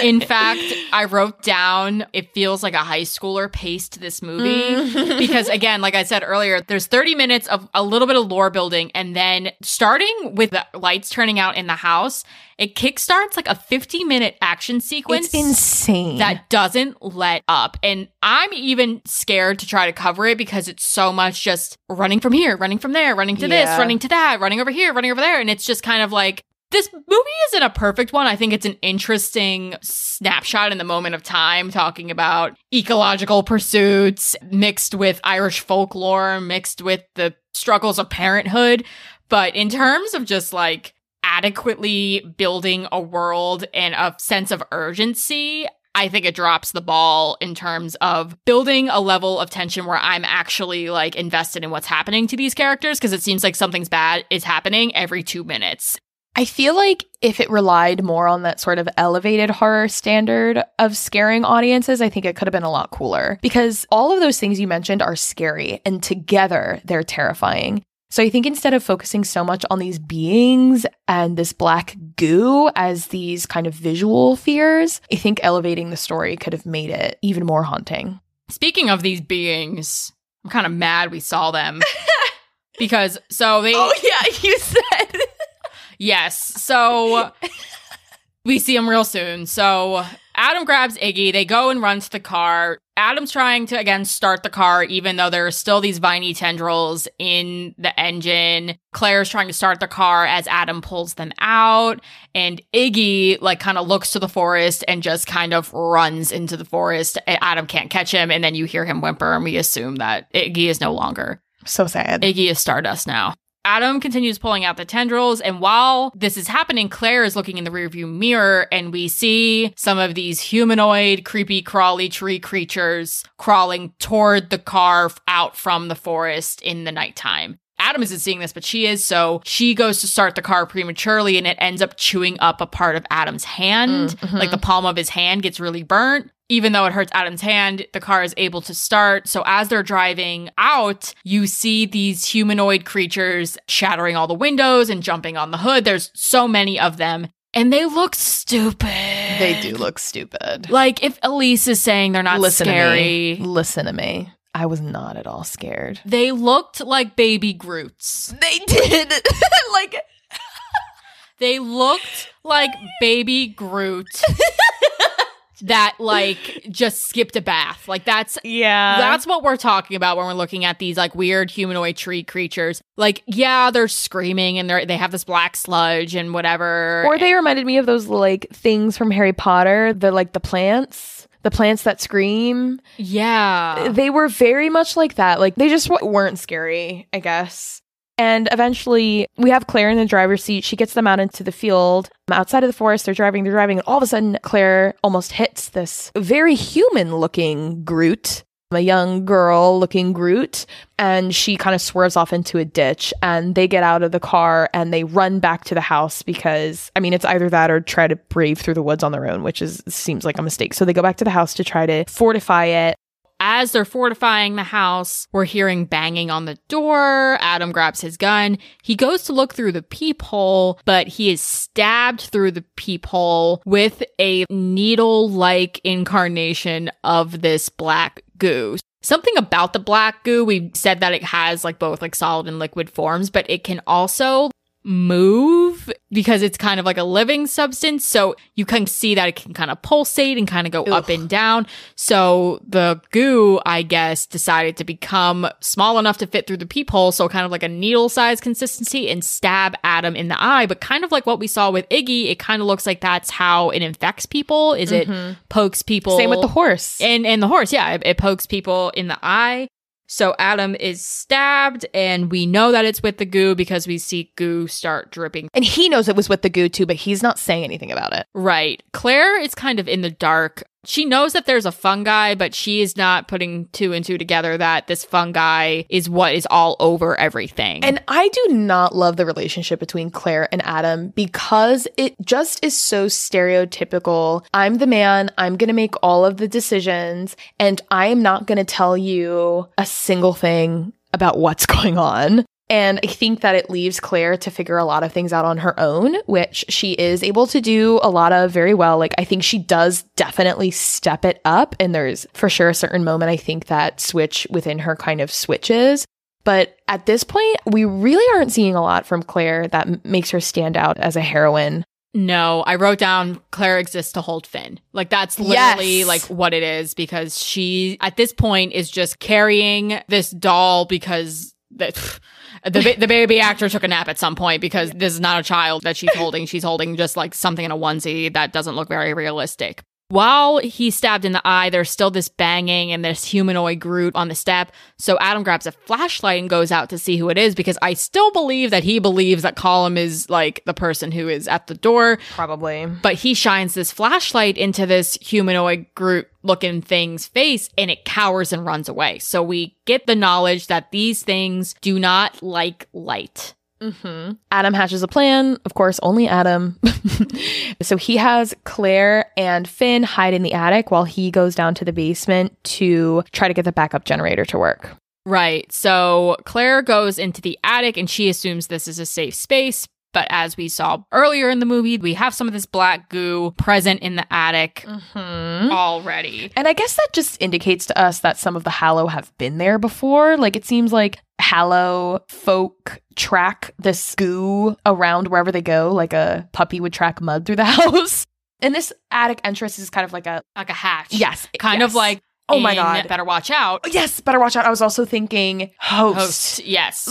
<laughs> In fact, I wrote down it feels like a high schooler paced this movie mm. because again, like I said earlier, there's 30 minutes of a little bit of lore building and then starting with the lights turning out in the house, it kickstarts like a 50 minute action sequence it's insane. that doesn't let up. And I'm even scared to try to cover it because it's so much just running from here, running from there, running to this, running to that, running over here, running over there. And it's just kind of like, this movie isn't a perfect one. I think it's an interesting snapshot in the moment of time, talking about ecological pursuits mixed with Irish folklore, mixed with the struggles of parenthood. But in terms of just like adequately building a world and a sense of urgency, I think it drops the ball in terms of building a level of tension where I'm actually like invested in what's happening to these characters because it seems like something's bad is happening every two minutes. I feel like if it relied more on that sort of elevated horror standard of scaring audiences, I think it could have been a lot cooler because all of those things you mentioned are scary and together they're terrifying. So I think instead of focusing so much on these beings and this black goo as these kind of visual fears, I think elevating the story could have made it even more haunting. Speaking of these beings, I'm kind of mad we saw them. <laughs> because so they Oh, yeah, you said. Yes. So <laughs> we see them real soon. So Adam grabs Iggy. They go and run to the car. Adam's trying to again start the car, even though there are still these viney tendrils in the engine. Claire's trying to start the car as Adam pulls them out. And Iggy, like, kind of looks to the forest and just kind of runs into the forest. Adam can't catch him. And then you hear him whimper, and we assume that Iggy is no longer. So sad. Iggy is Stardust now. Adam continues pulling out the tendrils, and while this is happening, Claire is looking in the rearview mirror, and we see some of these humanoid, creepy, crawly tree creatures crawling toward the car out from the forest in the nighttime. Adam isn't seeing this, but she is. So she goes to start the car prematurely and it ends up chewing up a part of Adam's hand. Mm, mhm. Like the palm of his hand gets really burnt. Even though it hurts Adam's hand, the car is able to start. So as they're driving out, you see these humanoid creatures shattering all the windows and jumping on the hood. There's so many of them. And they look stupid. They do look stupid. Like if Elise is saying they're not Listen scary, to me. Listen to me. I was not at all scared. they looked like baby Groots. They did. <laughs> like They looked like baby Groot that like just skipped a bath. Like that's yeah. that's what we're talking about when we're looking at these like weird humanoid tree creatures. Like yeah, they're screaming and they they have this black sludge and whatever. or they reminded me of those like things from Harry Potter, the like the plants, the plants that scream. yeah. They were very much like that. Like they just w- weren't scary, I guess. And eventually, we have Claire in the driver's seat. She gets them out into the field. Outside of the forest, they're driving, they're driving, and all of a sudden, Claire almost hits this very human looking Groot, a young girl looking Groot, and she kind of swerves off into a ditch. And they get out of the car and they run back to the house because, I mean, it's either that or try to brave through the woods on their own, which is seems like a mistake. So they go back to the house to try to fortify it. As they're fortifying the house, we're hearing banging on the door. Adam grabs his gun. He goes to look through the peephole, but he is stabbed through the peephole with a needle like incarnation of this black goo. Something about the black goo, we said that it has like both like solid and liquid forms, but it can also move because it's kind of like a living substance. So you can see that it can kind of pulsate and kind of go up and down. So the goo, I guess, decided to become small enough to fit through the peephole. So kind of like a needle size consistency and stab Adam in the eye. But kind of like what we saw with Iggy, it kind of looks like that's how it infects people. Is it pokes people? Mm-hmm. Same with the horse. And and the horse, yeah, it, it pokes people in the eye. So Adam is stabbed, and we know that it's with the goo because we see goo start dripping. And he knows it was with the goo too, but he's not saying anything about it. Right. Claire is kind of in the dark. She knows that there's a fungi, but she is not putting two and two together that this fungi is what is all over everything. And I do not love the relationship between Claire and Adam because it just is so stereotypical. I'm the man, I'm going to make all of the decisions, and I am not going to tell you a single thing about what's <laughs> going on. And I think that it leaves Claire to figure a lot of things out on her own, which she is able to do a lot of very well. Like, I think she does definitely step it up. And there's for sure a certain moment I think that switch within her kind of switches. But at this point, we really aren't seeing a lot from Claire that m- makes her stand out as a heroine. no, I wrote down Claire exists to hold Finn. Like that's literally Yes. like what it is because she at this point is just carrying this doll because the <sighs> the, the baby actor took a nap at some point because this is not a child that she's holding. She's holding just like something in a onesie that doesn't look very realistic. While he's stabbed in the eye, there's still this banging and this humanoid Groot on the step. So Adam grabs a flashlight and goes out to see who it is because I still believe that he believes that Colm is like the person who is at the door. Probably. But he shines this flashlight into this humanoid Groot looking thing's face and it cowers and runs away. So we get the knowledge that these things do not like light. Hmm Adam hatches a plan. Of course, only Adam. <laughs> so he has Claire and Finn hide in the attic while he goes down to the basement to try to get the backup generator to work. Right. So Claire goes into the attic and she assumes this is a safe space. But as we saw earlier in the movie, we have some of this black goo present in the attic Mm-hmm. already. And I guess that just indicates to us that some of the Hallow have been there before. Like it seems like Hallow folk track this goo around wherever they go, like a puppy would track mud through the <laughs> house. And this attic entrance is kind of like a Like a hatch. yes, Kind yes. of like, Oh my God. Better watch out. Oh, yes, better watch out. I was also thinking host. Host. Yes.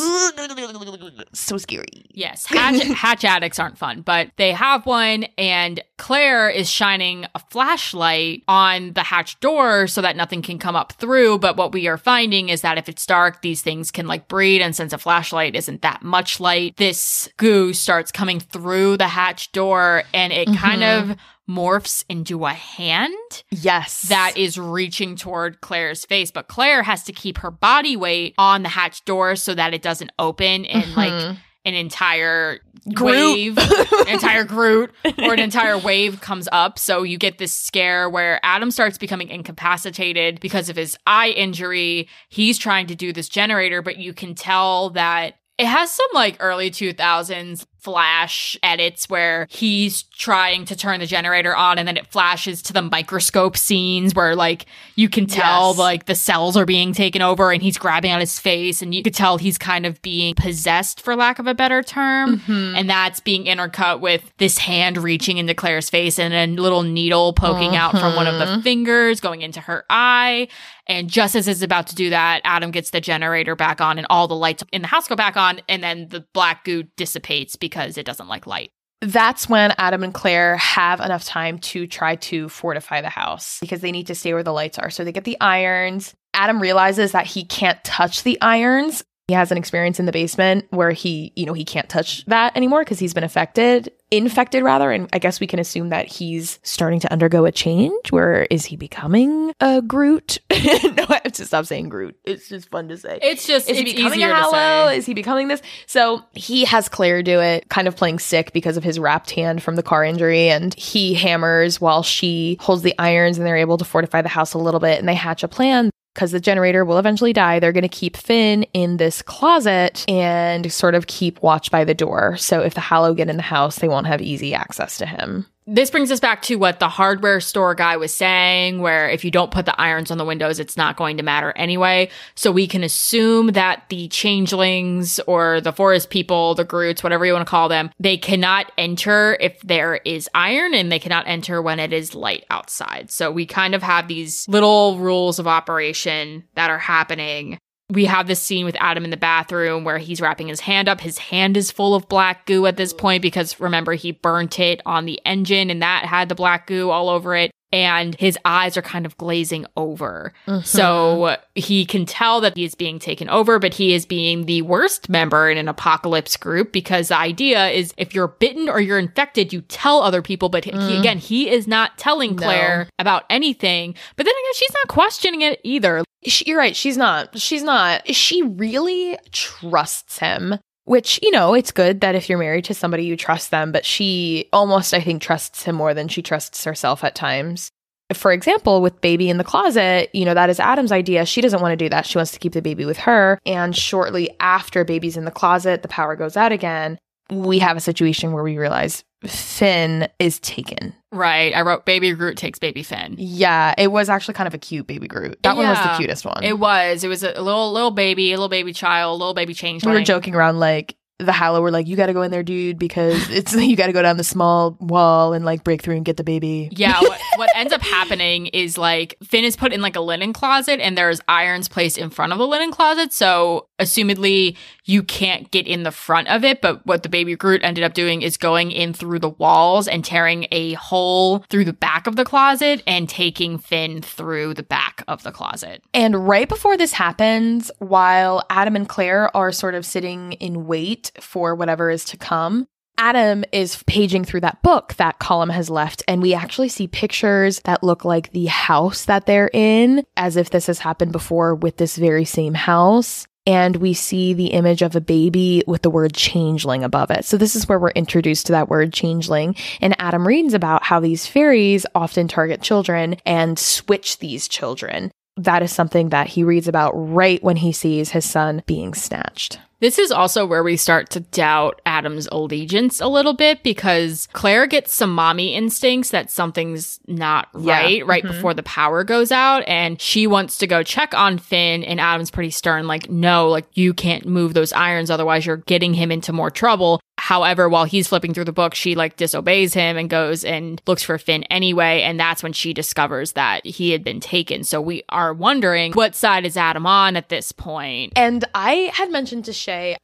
so scary. Yes, hatch, <laughs> hatch addicts aren't fun, but they have one, and Claire is shining a flashlight on the hatch door so that nothing can come up through. But what we are finding is that if it's dark, these things can like breed, and since a flashlight isn't that much light, this goo starts coming through the hatch door, and it kind mm-hmm. of morphs into a hand Yes. that is reaching toward Claire's face. But Claire has to keep her body weight on the hatch door so that it doesn't open and like Mhm. an entire Groot. wave, an entire Groot, or an entire wave comes up. So you get this scare where Adam starts becoming incapacitated because of his eye injury. He's trying to do this generator, but you can tell that it has some like early 2000s flash edits where he's trying to turn the generator on and then it flashes to the microscope scenes where like you can tell Yes. like the cells are being taken over and he's grabbing at his face and you could tell he's kind of being possessed for lack of a better term Mhm. and that's being intercut with this hand reaching into Claire's face and a little needle poking out from one of the Mhm. fingers going into her eye. And just as it's about to do that, Adam gets the generator back on and all the lights in the house go back on. And then the black goo dissipates because it doesn't like light. That's when Adam and Claire have enough time to try to fortify the house because they need to stay where the lights are. So they get the irons. Adam realizes that he can't touch the irons. He has an experience in the basement where he, you know, he can't touch that anymore because he's been affected, infected rather. And I guess we can assume that he's starting to undergo a change. Where is he becoming a Groot? <laughs> no, I have to stop saying Groot. It's just fun to say. It's just Is it's he becoming a Hallow? Is he becoming this? So he has Claire do it, kind of playing sick because of his wrapped hand from the car injury. And he hammers while she holds the irons and they're able to fortify the house a little bit. And they hatch a plan because the generator will eventually die. They're going to keep Finn in this closet and sort of keep watch by the door. So if the Hallow get in the house, they won't have easy access to him. This brings us back to what the hardware store guy was saying, where if you don't put the irons on the windows, it's not going to matter anyway. So we can assume that the changelings or the forest people, the Groots, whatever you want to call them, they cannot enter if there is iron and they cannot enter when it is light outside. So we kind of have these little rules of operation that are happening we have this scene with Adam in the bathroom where he's wrapping his hand up. His hand is full of black goo at this point because remember, he burnt it on the engine and that had the black goo all over it. And his eyes are kind of glazing over. So he can tell that he is being taken over, but he is being the worst member in an apocalypse group because the idea is if you're bitten or you're infected, you tell other people. But he, Mm. again, he is not telling No. Claire about anything. But then again, she's not questioning it either. She, you're right. She's not. She's not. She really trusts him. Which, you know, it's good that if you're married to somebody, you trust them, but she almost, I think, trusts him more than she trusts herself at times. For example, with baby in the closet, you know, that is Adam's idea. She doesn't want to do that. She wants to keep the baby with her. And shortly after baby's in the closet, the power goes out again. We have a situation where we realize Finn is taken. Right. I wrote Baby Groot takes Baby Finn. Yeah, it was actually kind of a cute baby Groot. That one was the cutest one. It was. It was a little little baby, a little baby child, little baby changeling. we were joking around like the Hallow were like, you got to go in there, dude, because <laughs> it's <laughs> you got to go down the small wall and like break through and get the baby. Yeah, <laughs> what, what ends up happening is like Finn is put in like a linen closet and there's irons placed in front of the linen closet. So, assumedly, you can't get in the front of it. But what the baby Groot ended up doing is going in through the walls and tearing a hole through the back of the closet and taking Finn through the back of the closet. And right before this happens, while Adam and Claire are sort of sitting in wait for whatever is to come, Adam is paging through that book that Colm has left, and we actually see pictures that look like the house that they're in, as if this has happened before with this very same house. And we see the image of a baby with the word changeling above it. So, this is where we're introduced to that word changeling. And Adam reads about how these fairies often target children and switch these children. That is something that he reads about right when he sees his son being snatched. This is also where we start to doubt Adam's allegiance a little bit because Claire gets some mommy instincts that something's not Yeah. right right Mhm. before the power goes out and she wants to go check on Finn and Adam's pretty stern like no like you can't move those irons otherwise you're getting him into more trouble. However, while he's flipping through the book, she like disobeys him and goes and looks for Finn anyway. And that's when she discovers that he had been taken. So we are wondering what side is Adam on at this point. And I had mentioned to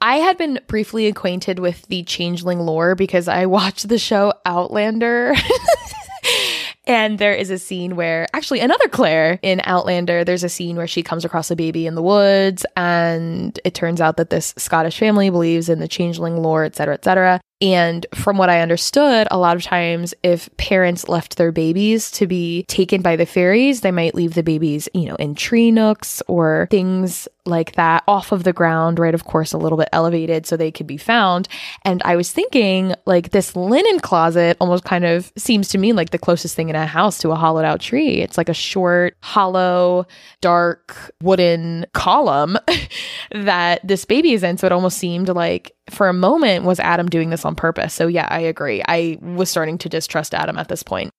I had been briefly acquainted with the changeling lore because I <laughs> watched the show Outlander. <laughs> And there is a scene where, actually, another Claire in Outlander, there's a scene where she comes across a baby in the woods, and it turns out that this Scottish family believes in the changeling lore, et cetera, et cetera. And from what I understood, a lot of times if parents left their babies to be taken by the fairies, they might leave the babies, you know, in tree nooks or things like that off of the ground, right? Of course, a little bit elevated so they could be found. And I was thinking, like, this linen closet almost kind of seems to me like the closest thing in a house to a hollowed out tree. It's like a short, hollow, dark wooden column <laughs> that this baby is in. So it almost seemed like for a moment was Adam doing this on purpose. So yeah, I agree. I was starting to distrust Adam at this point.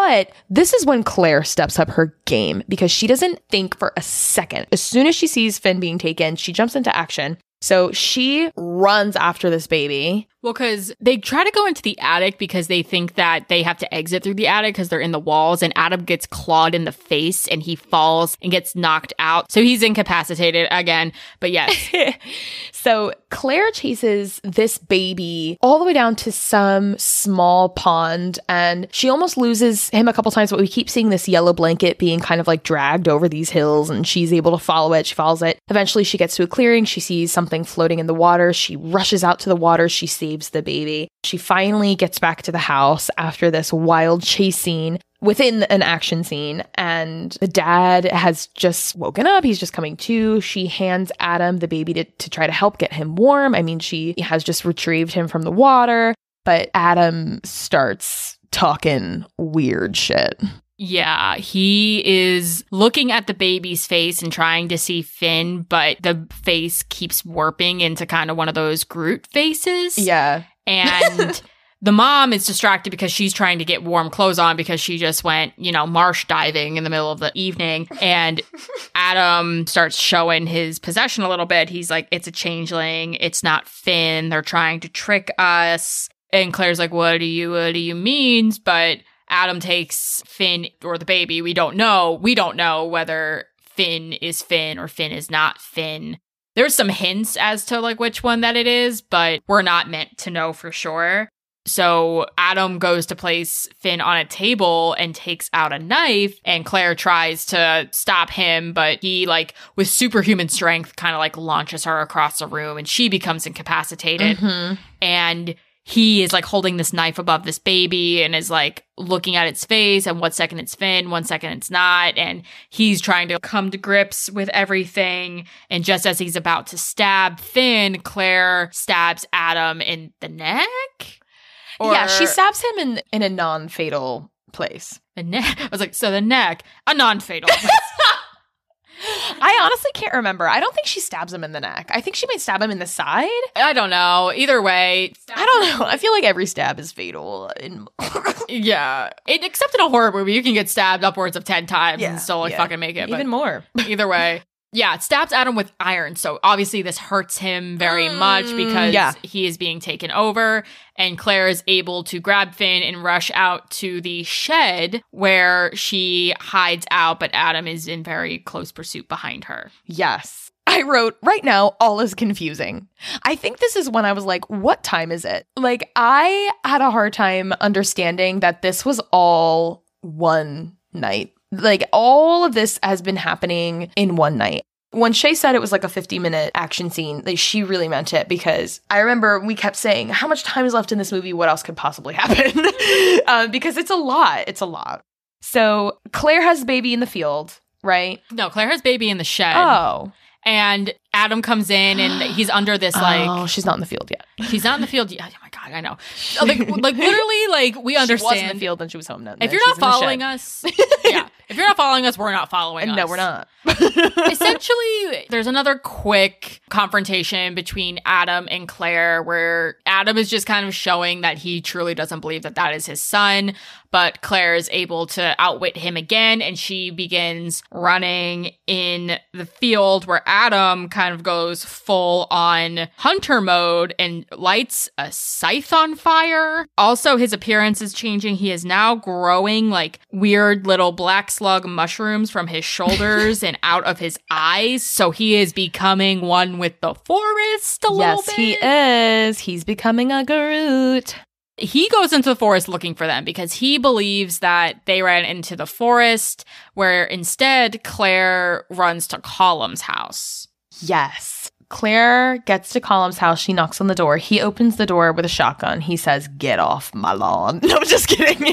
But this is when Claire steps up her game because she doesn't think for a second. As soon as she sees Finn being taken, she jumps into action. So she runs after this baby. Well, because they try to go into the attic because they think that they have to exit through the attic because they're in the walls, and Adam gets clawed in the face and he falls and gets knocked out. So he's incapacitated again. But yes. <laughs> so Claire chases this baby all the way down to some small pond, and she almost loses him a couple times, but we keep seeing this yellow blanket being kind of like dragged over these hills, and she's able to follow it. She follows it. Eventually, she gets to a clearing. She sees something floating in the water. She rushes out to the water. She sees saves the baby. She finally gets back to the house after this wild chase scene within an action scene. And the dad has just woken up. He's just coming to. She hands adam the baby to, to try to help get him warm. I mean she has just retrieved him from the water but adam starts talking weird shit yeah, he is looking at the baby's face and trying to see Finn, but the face keeps warping into kind of one of those Groot faces. Yeah. And <laughs> the mom is distracted because she's trying to get warm clothes on because she just went, you know, marsh diving in the middle of the evening. And <laughs> Adam starts showing his possession a little bit. He's like, it's a changeling. It's not Finn. They're trying to trick us. And Claire's like, what do you, what do you mean? But Adam takes Finn or the baby. We don't know. We don't know whether Finn is Finn or Finn is not Finn. There's some hints as to like which one that it is, but we're not meant to know for sure. So Adam goes to place Finn on a table and takes out a knife and Claire tries to stop him, but he like with superhuman strength kind of like launches her across the room and she becomes incapacitated. Mm-hmm. And he is like holding this knife above this baby and is like looking at its face and one second it's Finn, one second it's not. And he's trying to come to grips with everything. And just as he's about to stab Finn, Claire stabs Adam in the neck. Or yeah, she stabs him in in a non-fatal place. The neck. I was like, so the neck, a non-fatal place. <laughs> I honestly can't remember. I don't think she stabs him in the neck. I think she might stab him in the side. I don't know. Either way, I don't know. I feel like every stab is fatal. In- <laughs> yeah, it, except in a horror movie, you can get stabbed upwards of ten times yeah, and still like yeah. fucking make it. Even more. either way, <laughs> yeah, it stabs Adam with iron. So obviously this hurts him very mm, much because yeah. he is being taken over. And Claire is able to grab Finn and rush out to the shed where she hides out, but Adam is in very close pursuit behind her. Yes. I wrote, right now, all is confusing. I think this is when I was like, what time is it? Like, I had a hard time understanding that this was all one night like all of this has been happening in one night. When Shay said it was like a 50 minute action scene, like she really meant it because I remember we kept saying, How much time is left in this movie? What else could possibly <laughs> happen? uh, <laughs> because it's a lot. It's a lot. So Claire has baby in the field, right? No, Claire has baby in the shed. Oh. And Adam comes in and <gasps> he's under this like Oh, she's not in the field yet. She's not in the field yet. Oh my god, I know. <laughs> Like like literally like we understand. She was in the field and she was home now. If you're not following us, yeah. If you're not following us, we're not following and us. No, we're not. <laughs> Essentially, there's another quick confrontation between Adam and Claire where Adam is just kind of showing that he truly doesn't believe that that is his son, but Claire is able to outwit him again and she begins running in the field where Adam kind of goes full on hunter mode and lights a scythe on fire. Also, his appearance is changing. He is now growing like weird little black slug mushrooms from his shoulders and out of his eyes. So he is becoming one with the forest a yes, little bit. Yes, he is. He's becoming a Groot he goes into the forest looking for them because he believes that they ran into the forest where instead Claire runs to Colm's house. Yes. Claire gets to Colm's house. She knocks on the door. He opens the door with a shotgun. He says, Get off my lawn. <laughs> No, I'm just kidding.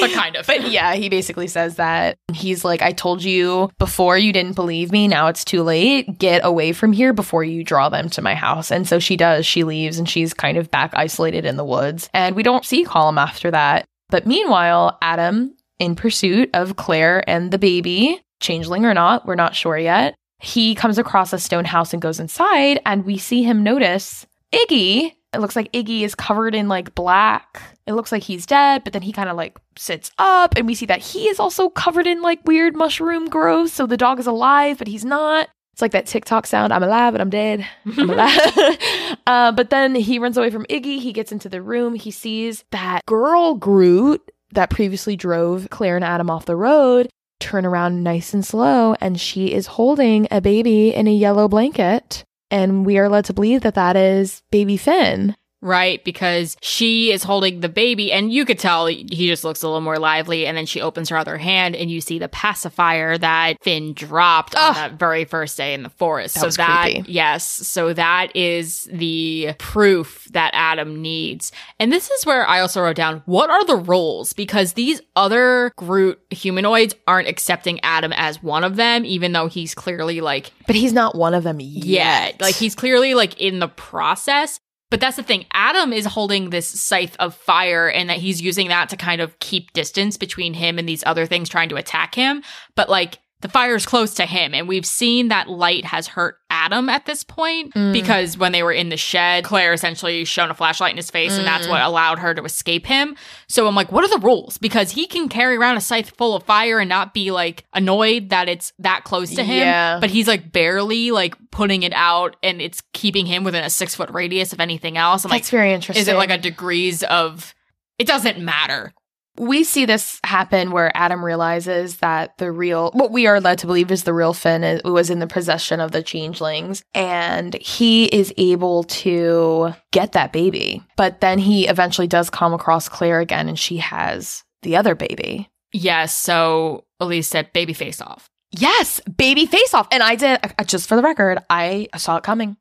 But kind of. But yeah, he basically says that. He's like, I told you before you didn't believe me. Now it's too late. Get away from here before you draw them to my house. And so she does. She leaves and she's kind of back isolated in the woods. And we don't see Colum after that. But meanwhile, Adam, in pursuit of Claire and the baby, changeling or not, we're not sure yet, he comes across a stone house and goes inside. And we see him notice Iggy. It looks like Iggy is covered in like black. It looks like he's dead, but then he kind of like sits up and we see that he is also covered in like weird mushroom growth. So the dog is alive, but he's not. It's like that TikTok sound I'm alive, but I'm dead. I'm <laughs> alive. <laughs> uh, but then he runs away from Iggy. He gets into the room. He sees that girl Groot that previously drove Claire and Adam off the road turn around nice and slow, and she is holding a baby in a yellow blanket. And we are led to believe that that is baby Finn. Right, because she is holding the baby, and you could tell he just looks a little more lively. And then she opens her other hand, and you see the pacifier that Finn dropped on that very first day in the forest. That so that, creepy. yes, so that is the proof that Adam needs. And this is where I also wrote down what are the rules? Because these other Groot humanoids aren't accepting Adam as one of them, even though he's clearly like But he's not one of them yet. yet. Like he's clearly like in the process. But that's the thing. Adam is holding this scythe of fire and that he's using that to kind of keep distance between him and these other things trying to attack him. But like the fire's close to him and we've seen that light has hurt Adam at this point Mm. because when they were in the shed, Claire essentially shone a flashlight in his face and that's Mm. what allowed her to escape him. So I'm like, what are the rules? Because he can carry around a scythe full of fire and not be like annoyed that it's that close to him Yeah. but he's like barely like putting it out and it's keeping him within a six foot radius of anything else. I'm That's very interesting. is it like a degrees of it doesn't matter. We see this happen where Adam realizes that the real, what we are led to believe is the real Finn is, was in the possession of the changelings, and he is able to get that baby. But then he eventually does come across Claire again, and she has the other baby. Yes, so Elise said baby face off. Yes, baby face off. And I did, uh, just for the record, I saw it coming.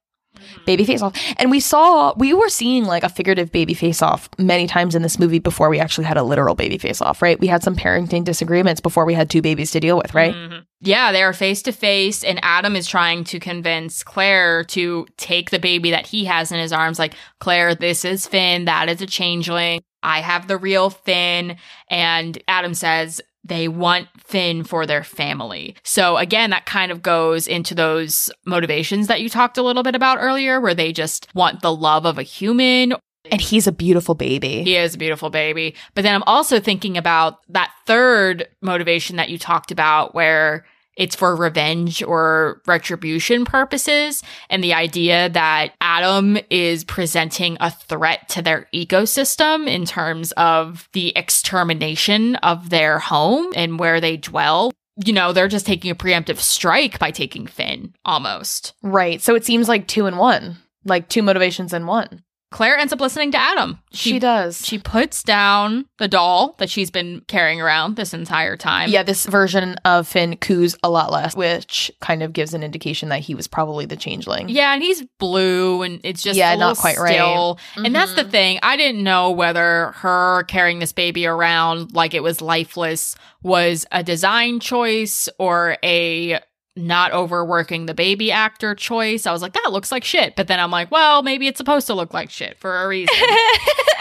Baby face off. And we saw, we were seeing like a figurative baby face off many times in this movie before we actually had a literal baby face off, right? We had some parenting disagreements before we had two babies to deal with, right? Mhm. Yeah, they are face to face, and Adam is trying to convince Claire to take the baby that he has in his arms. Like, Claire, this is Finn. That is a changeling. I have the real Finn. And Adam says, they want Finn for their family. So again, that kind of goes into those motivations that you talked a little bit about earlier, where they just want the love of a human And he's a beautiful baby. he is a beautiful baby. But then I'm also thinking about that third motivation that you talked about where it's for revenge or retribution purposes. And the idea that Adam is presenting a threat to their ecosystem in terms of the extermination of their home and where they dwell. You know, they're just taking a preemptive strike by taking Finn almost. Right. So it seems like two in one, like two motivations in one. Claire ends up listening to Adam. She, does. She puts down the doll that she's been carrying around this entire time. yeah, this version of Finn coos a lot less, which kind of gives an indication that he was probably the changeling. Yeah, and he's blue and it's just Yeah, not quite right. still. And that's the Mhm. thing. I didn't know whether her carrying this baby around like it was lifeless was a design choice or a not overworking the baby actor choice. I was like, that looks like shit. But then I'm like, well, maybe it's supposed to look like shit for a reason.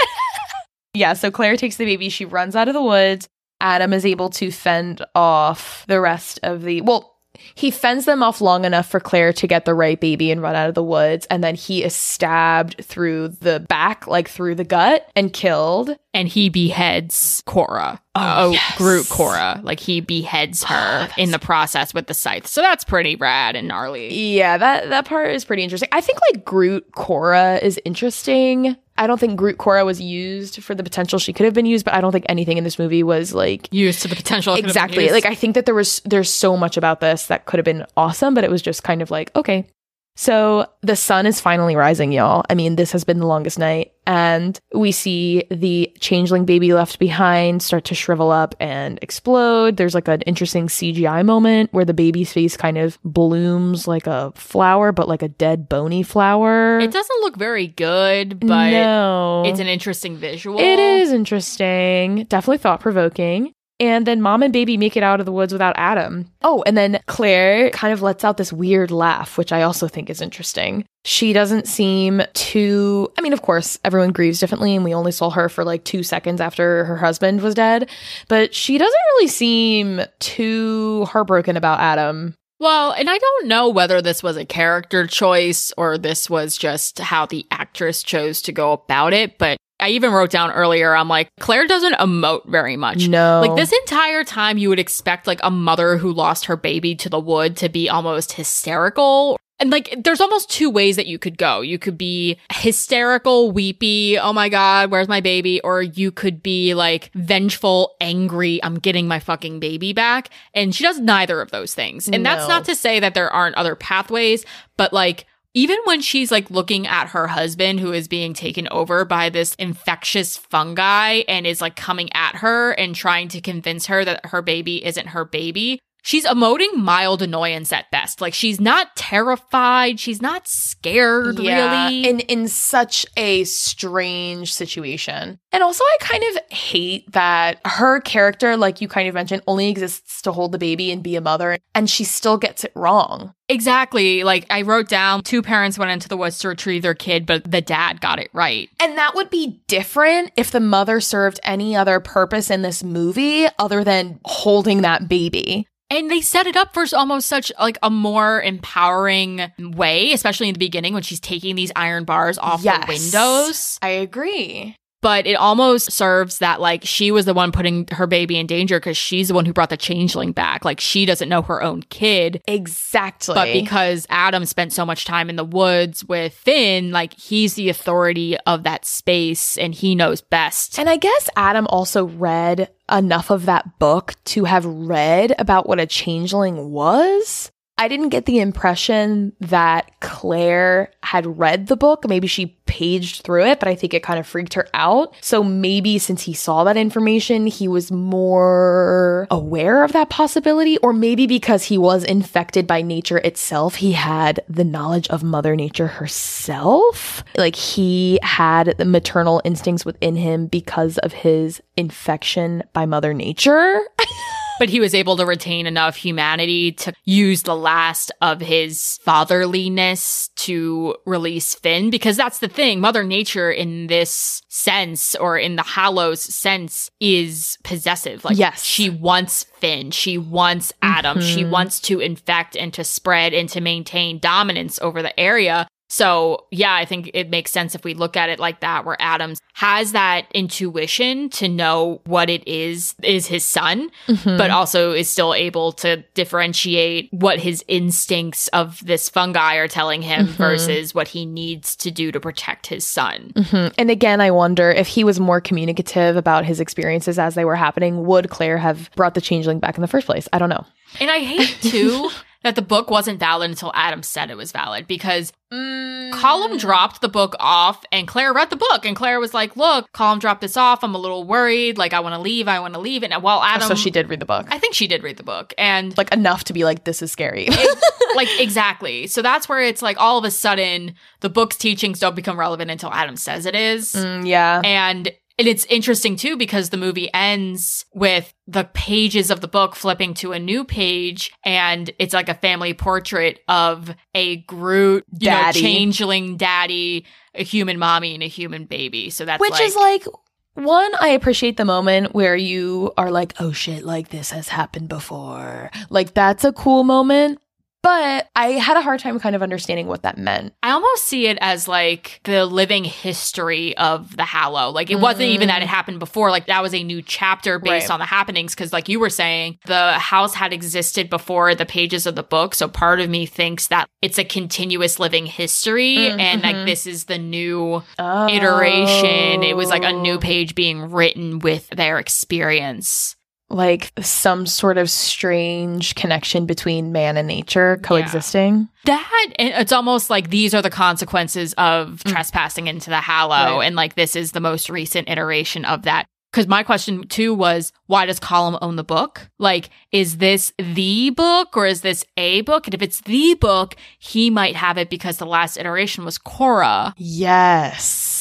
<laughs> yeah, so Claire takes the baby, she runs out of the woods. Adam is able to fend off the rest of the well, he fends them off long enough for Claire to get the right baby and run out of the woods, and then he is stabbed through the back, like through the gut, and killed. and he beheads Cora. Oh, Oh, yes. Groot Cora. Like he beheads oh, her Oh, in the process with the scythe. So that's pretty rad and gnarly. Yeah, that that part is pretty interesting. I think like Groot Cora is interesting. I don't think Groot Cora was used for the potential she could have been used, but I don't think anything in this movie was like Used to the potential. it could have been exactly like I think that there was there's so much about this that could have been awesome, but it was just kind of like okay, So the sun is finally rising, y'all. I mean, this has been the longest night. And we see the changeling baby left behind start to shrivel up and explode. There's like an interesting CGI moment where the baby's face kind of blooms like a flower, but like a dead bony flower. It doesn't look very good, but no. it's an interesting visual. It is interesting. Definitely thought provoking. And then mom and baby make it out of the woods without Adam. Oh, and then Claire kind of lets out this weird laugh, which I also think is interesting. She doesn't seem too, I mean, of course, everyone grieves differently, and we only saw her for like two seconds after her husband was dead, but she doesn't really seem too heartbroken about Adam. Well, and I don't know whether this was a character choice or this was just how the actress chose to go about it, but I even wrote down earlier, I'm like, Claire doesn't emote very much. No. Like this entire time, you would expect like a mother who lost her baby to the wood to be almost hysterical. And like, there's almost two ways that you could go. You could be hysterical, weepy, oh my God, where's my baby? Or you could be like vengeful, angry, I'm getting my fucking baby back. And she does neither of those things. And that's not to say that there aren't other pathways, but like, even when she's like looking at her husband who is being taken over by this infectious fungi and is like coming at her and trying to convince her that her baby isn't her baby, she's emoting mild annoyance at best. Like she's not terrified, she's not scared really. in in such a strange situation. And also I kind of hate that her character like you kind of mentioned only exists to hold the baby and be a mother and she still gets it wrong. exactly. Like I wrote down two parents went into the woods to retrieve their kid, but the dad got it right. And that would be different if the mother served any other purpose in this movie other than holding that baby. And they set it up for almost such like a more empowering way, especially in the beginning when she's taking these iron bars off Yes. the windows. I agree. But it almost serves that like she was the one putting her baby in danger because she's the one who brought the changeling back. Like she doesn't know her own kid. Exactly. But because Adam spent so much time in the woods with Finn, like he's the authority of that space and he knows best. And I guess Adam also read enough of that book to have read about what a changeling was. I didn't get the impression that Claire had read the book. Maybe she paged through it, but I think it kind of freaked her out. So maybe since he saw that information, he was more aware of that possibility, or maybe because he was infected by nature itself, he had the knowledge of Mother Nature herself. Like he had the maternal instincts within him because of his infection by Mother Nature. <laughs> but he was able to retain enough humanity to use the last of his fatherliness to release Finn because that's the thing. Mother Nature in this sense or in the Hallows sense is possessive. Like Yes. she wants Finn. She wants Adam. She Mhm. wants to infect and to spread and to maintain dominance over the area. So, yeah, I think it makes sense if we look at it like that, where Adams has that intuition to know what it is, is his son, but also is still able to differentiate what his instincts of this fungi are telling him Mhm. versus what he needs to do to protect his son. Mhm. And again, I wonder if he was more communicative about his experiences as they were happening, would Claire have brought the changeling back in the first place? I don't know. And I hate too <laughs> that the book wasn't valid until Adam said it was valid because Mm. Colm dropped the book off and Claire read the book and Claire was like, "Look, Colm dropped this off. I'm a little worried. Like I want to leave. I want to leave." And while Adam so she did read the book. I think she did read the book and like enough to be like, this is scary. <laughs> like exactly. So that's where it's like all of a sudden the book's teachings don't become relevant until Adam says it is. Mm, yeah. And and it's interesting too because the movie ends with the pages of the book flipping to a new page and it's like a family portrait of a Groot, you know, Daddy. changeling daddy, a human mommy and a human baby. So that's Which like, is like, one, I appreciate the moment where you are like, oh shit, like this has happened before. Like, that's a cool moment. But I had a hard time kind of understanding what that meant. I almost see it as like the living history of the Hallow. Like it wasn't even that it happened before. Like that was a new chapter based Right. on the happenings. Cause like you were saying, the house had existed before the pages of the book. So part of me thinks that it's a continuous living history. Mm, And like this is the new Oh. iteration. It was like a new page being written with their experience. Like some sort of strange connection between man and nature coexisting. That and it's almost like these are the consequences of mm. trespassing into the Hallow, Right. and like this is the most recent iteration of that. Because my question too was, why does Colm own the book? Like, is this the book or is this a book? And if it's the book, he might have it because the last iteration was Cora. Yes.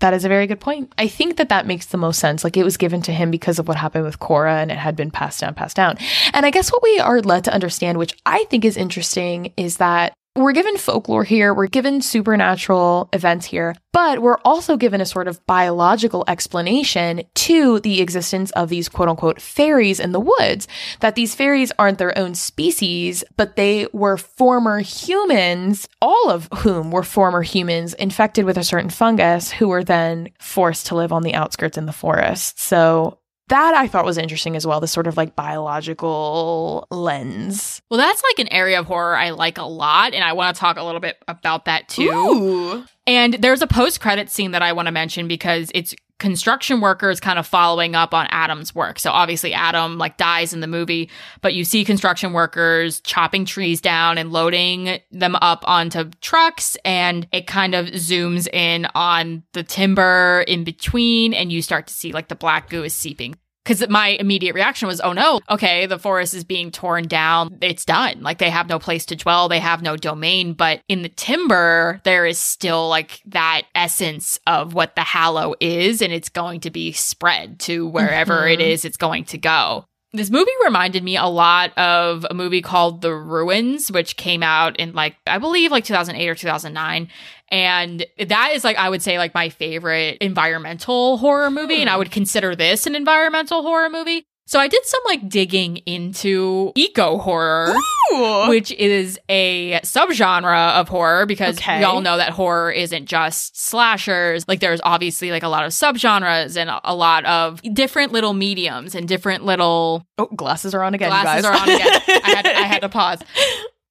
That is a very good point. I think that that makes the most sense. Like it was given to him because of what happened with Cora and it had been passed down, passed down. And I guess what we are led to understand, which I think is interesting, is that we're given folklore here, we're given supernatural events here, but we're also given a sort of biological explanation to the existence of these quote unquote fairies in the woods. That these fairies aren't their own species, but they were former humans, all of whom were former humans infected with a certain fungus who were then forced to live on the outskirts in the forest. So that I thought was interesting as well, this sort of like biological lens. Well, that's like an area of horror I like a lot, and I want to talk a little bit about that too. And there's a post credit scene that I want to mention because it's construction workers kind of following up on Adam's work. So obviously Adam like dies in the movie, but you see construction workers chopping trees down and loading them up onto trucks and it kind of zooms in on the timber in between and you start to see like the black goo is seeping. Because my immediate reaction was, oh no, okay, the forest is being torn down. It's done. Like they have no place to dwell. They have no domain. But in the timber, there is still like that essence of what the hallow is. And it's going to be spread to wherever it Mhm. is it's going to go. This movie reminded me a lot of a movie called The Ruins, which came out in like, I believe like 2008 or 2009. And that is like, I would say like my favorite environmental horror movie. And I would consider this an environmental horror movie. So I did some like digging into eco horror, which is a subgenre of horror because Okay. we all know that horror isn't just slashers. Like there's obviously like a lot of subgenres and a lot of different little mediums and different little Oh, glasses are on again. Glasses guys. are on again. I had I had to <laughs> pause.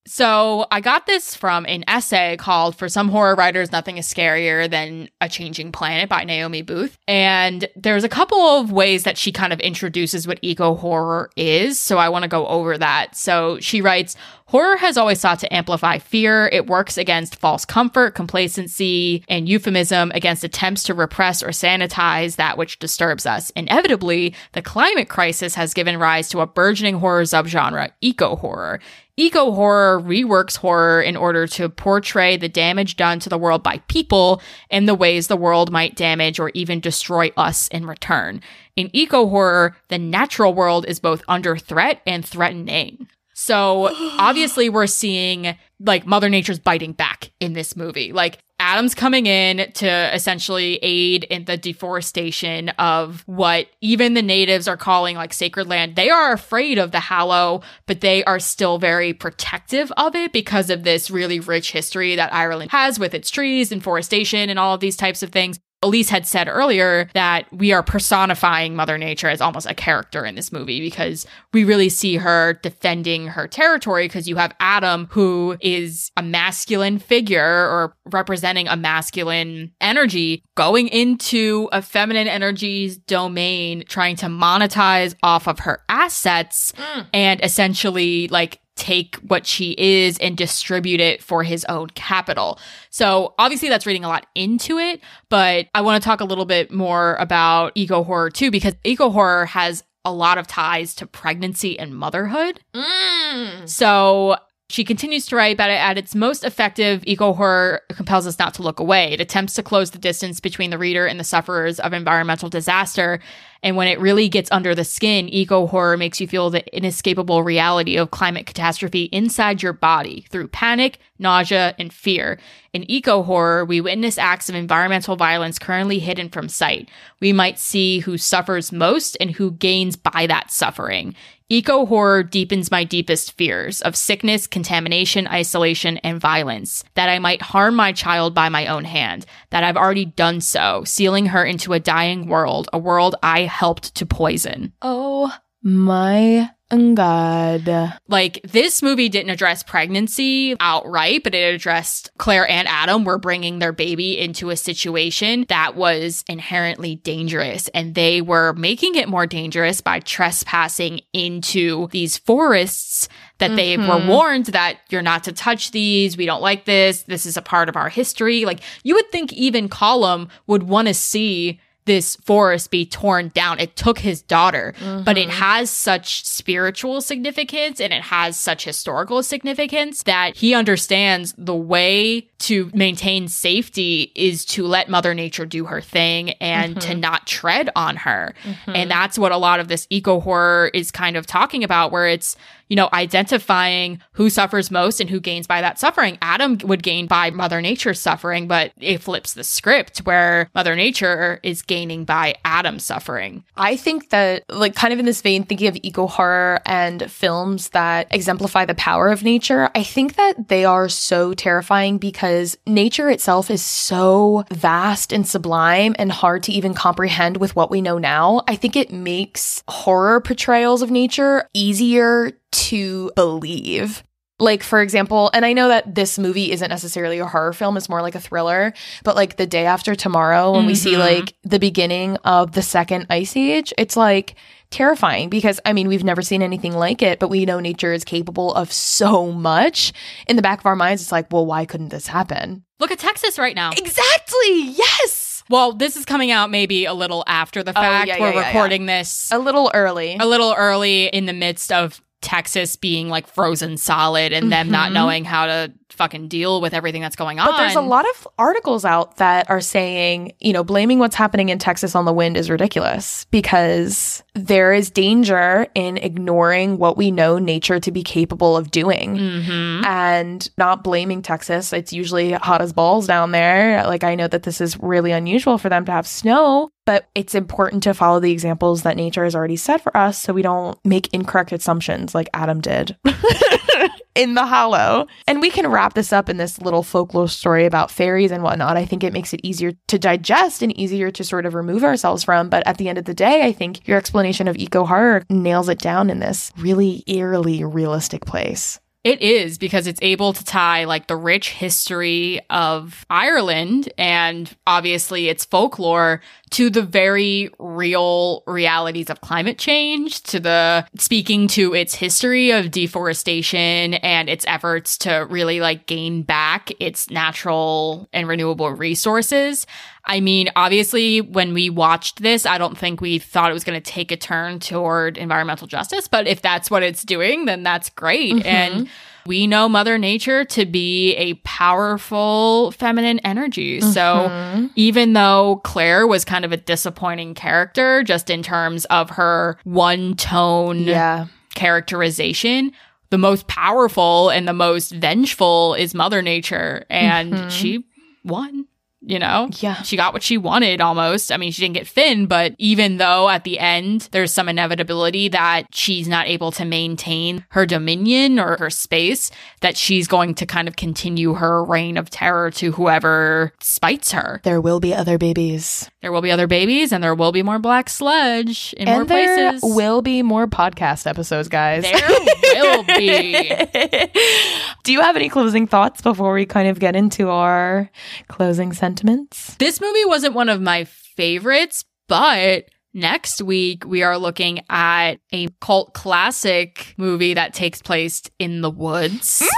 So I got this from an essay called "For Some Horror Writers, Nothing Is Scarier Than a Changing Planet" by Naomi Booth, and there's a couple of ways that she kind of introduces what eco horror is. So I want to go over that. So she writes. Horror has always sought to amplify fear. It works against false comfort, complacency, and euphemism, against attempts to repress or sanitize that which disturbs us. Inevitably, the climate crisis has given rise to a burgeoning horror subgenre, eco horror. Eco horror reworks horror in order to portray the damage done to the world by people and the ways the world might damage or even destroy us in return. In eco horror, the natural world is both under threat and threatening. So <gasps> obviously, we're seeing like Mother Nature's biting back in this movie. Like Adam's coming in to essentially aid in the deforestation of what even the natives are calling like sacred land. They are afraid of the Hallow, but they are still very protective of it because of this really rich history that Ireland has with its trees and forestation and all of these types of things. Elise had said earlier that we are personifying Mother Nature as almost a character in this movie because we really see her defending her territory because you have Adam, who is a masculine figure or representing a masculine energy, going into a feminine energy's domain, trying to monetize off of her assets mm. and essentially like take what she is and distribute it for his own capital. So obviously that's reading a lot into it, but I want to talk a little bit more about eco horror too, because eco horror has a lot of ties to pregnancy and motherhood. Mm. So she continues to write about it at its most effective, eco horror compels us not to look away. It attempts to close the distance between the reader and the sufferers of environmental disaster. And when it really gets under the skin, eco horror makes you feel the inescapable reality of climate catastrophe inside your body through panic, nausea, and fear. In eco horror, we witness acts of environmental violence currently hidden from sight. We might see who suffers most and who gains by that suffering. Eco horror deepens my deepest fears of sickness, contamination, isolation, and violence. That I might harm my child by my own hand. That I've already done so, sealing her into a dying world, a world I helped to poison. Oh my God. Like, this movie didn't address pregnancy outright, but it addressed Claire and Adam were bringing their baby into a situation that was inherently dangerous. And they were making it more dangerous by trespassing into these forests that they were Mhm. warned that you're not to touch these. We don't like this. This is a part of our history. Like, you would think even Colm would want to see this forest be torn down. It took his daughter, but it mm-hmm. has such spiritual significance and it has such historical significance that he understands the way to maintain safety is to let Mother Nature do her thing and to mm-hmm. not tread on her. And mm-hmm. that's what a lot of this eco horror is kind of talking about, where it's, you know, identifying who suffers most and who gains by that suffering. Adam would gain by Mother Nature's suffering, but it flips the script where Mother Nature is gaining by Adam's suffering. I think that, like, kind of in this vein, thinking of eco horror and films that exemplify the power of nature, I think that they are so terrifying because nature itself is so vast and sublime and hard to even comprehend with what we know now. I think it makes horror portrayals of nature easier to believe. Like, for example, and I know that this movie isn't necessarily a horror film, it's more like a thriller, but like the day after tomorrow, when we see Mhm. like the beginning of the second ice age, it's like terrifying because I mean, we've never seen anything like it, but we know nature is capable of so much. In the back of our minds, it's like, well, why couldn't this happen? Look at Texas right now. Exactly. Yes. Well, this is coming out maybe a little after the Oh, fact. yeah, We're yeah, yeah, recording this A little early. a little early in the midst of Texas being like frozen solid and them not Mhm. knowing how to fucking deal with everything that's going on. But there's a lot of articles out that are saying, you know, blaming what's happening in Texas on the wind is ridiculous because there is danger in ignoring what we know nature to be capable of doing. Mhm. And not blaming Texas. It's usually hot as balls down there. Like, I know that this is really unusual for them to have snow, but it's important to follow the examples that nature has already set for us so we don't make incorrect assumptions like Adam did <laughs> <laughs> in the Hallow. And we can wrap this up in this little folklore story about fairies and whatnot. I think it makes it easier to digest and easier to sort of remove ourselves from. But at the end of the day, I think your explanation of eco horror nails it down in this really eerily realistic place. It is because it's able to tie like the rich history of Ireland and obviously its folklore to the very real realities of climate change, to the speaking to its history of deforestation and its efforts to really like gain back its natural and renewable resources. I mean, obviously, when we watched this, I don't think we thought it was going to take a turn toward environmental justice, but if that's what it's doing, then that's great. Mhm. And we know Mother Nature to be a powerful feminine energy. So Mhm. even though Claire was kind of a disappointing character, just in terms of her one tone yeah. characterization, the most powerful and the most vengeful is Mother Nature. And Mhm. she won, you know? Yeah. She got what she wanted almost. I mean, she didn't get Finn, but even though at the end there's some inevitability that she's not able to maintain her dominion or her space, that she's going to kind of continue her reign of terror to whoever spites her. There will be other babies. There will be other babies and there will be more black sludge in more and there places. will be more podcast episodes, guys. There will be. <laughs> Do you have any closing thoughts before we kind of get into our closing sentiments? This movie wasn't one of my favorites, but next week we are looking at a cult classic movie that takes place in the woods. <laughs>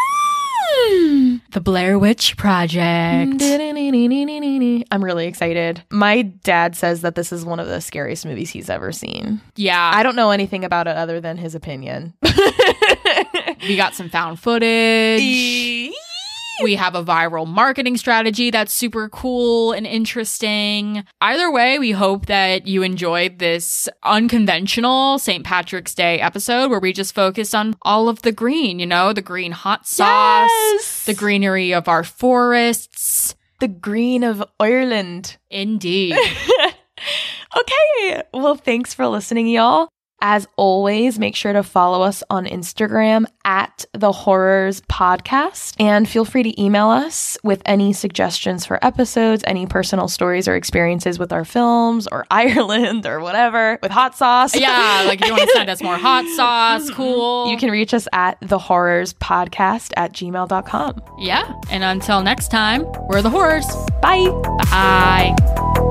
The Blair Witch Project. Mm-hmm. I'm really excited. My dad says that this is one of the scariest movies he's ever seen. Yeah, I don't know anything about it other than his opinion. <laughs> we got some found footage. We have a viral marketing strategy that's super cool and interesting. Either way, we hope that you enjoyed this unconventional St. Patrick's Day episode where we just focused on all of the green, you know, the green hot sauce, Yes! the greenery of our forests. the green of Ireland. Indeed. <laughs> okay. Well, thanks for listening, y'all. As always, make sure to follow us on Instagram at the Whorrors Podcast and feel free to email us with any suggestions for episodes, any personal stories or experiences with our films or <laughs> Ireland or whatever with hot sauce. Yeah, like if you want to send us more hot <laughs> sauce, cool. You can reach us at the Whorrors podcast at gmail.com. Yeah. And until next time, we're the Whorrors. Bye. Bye.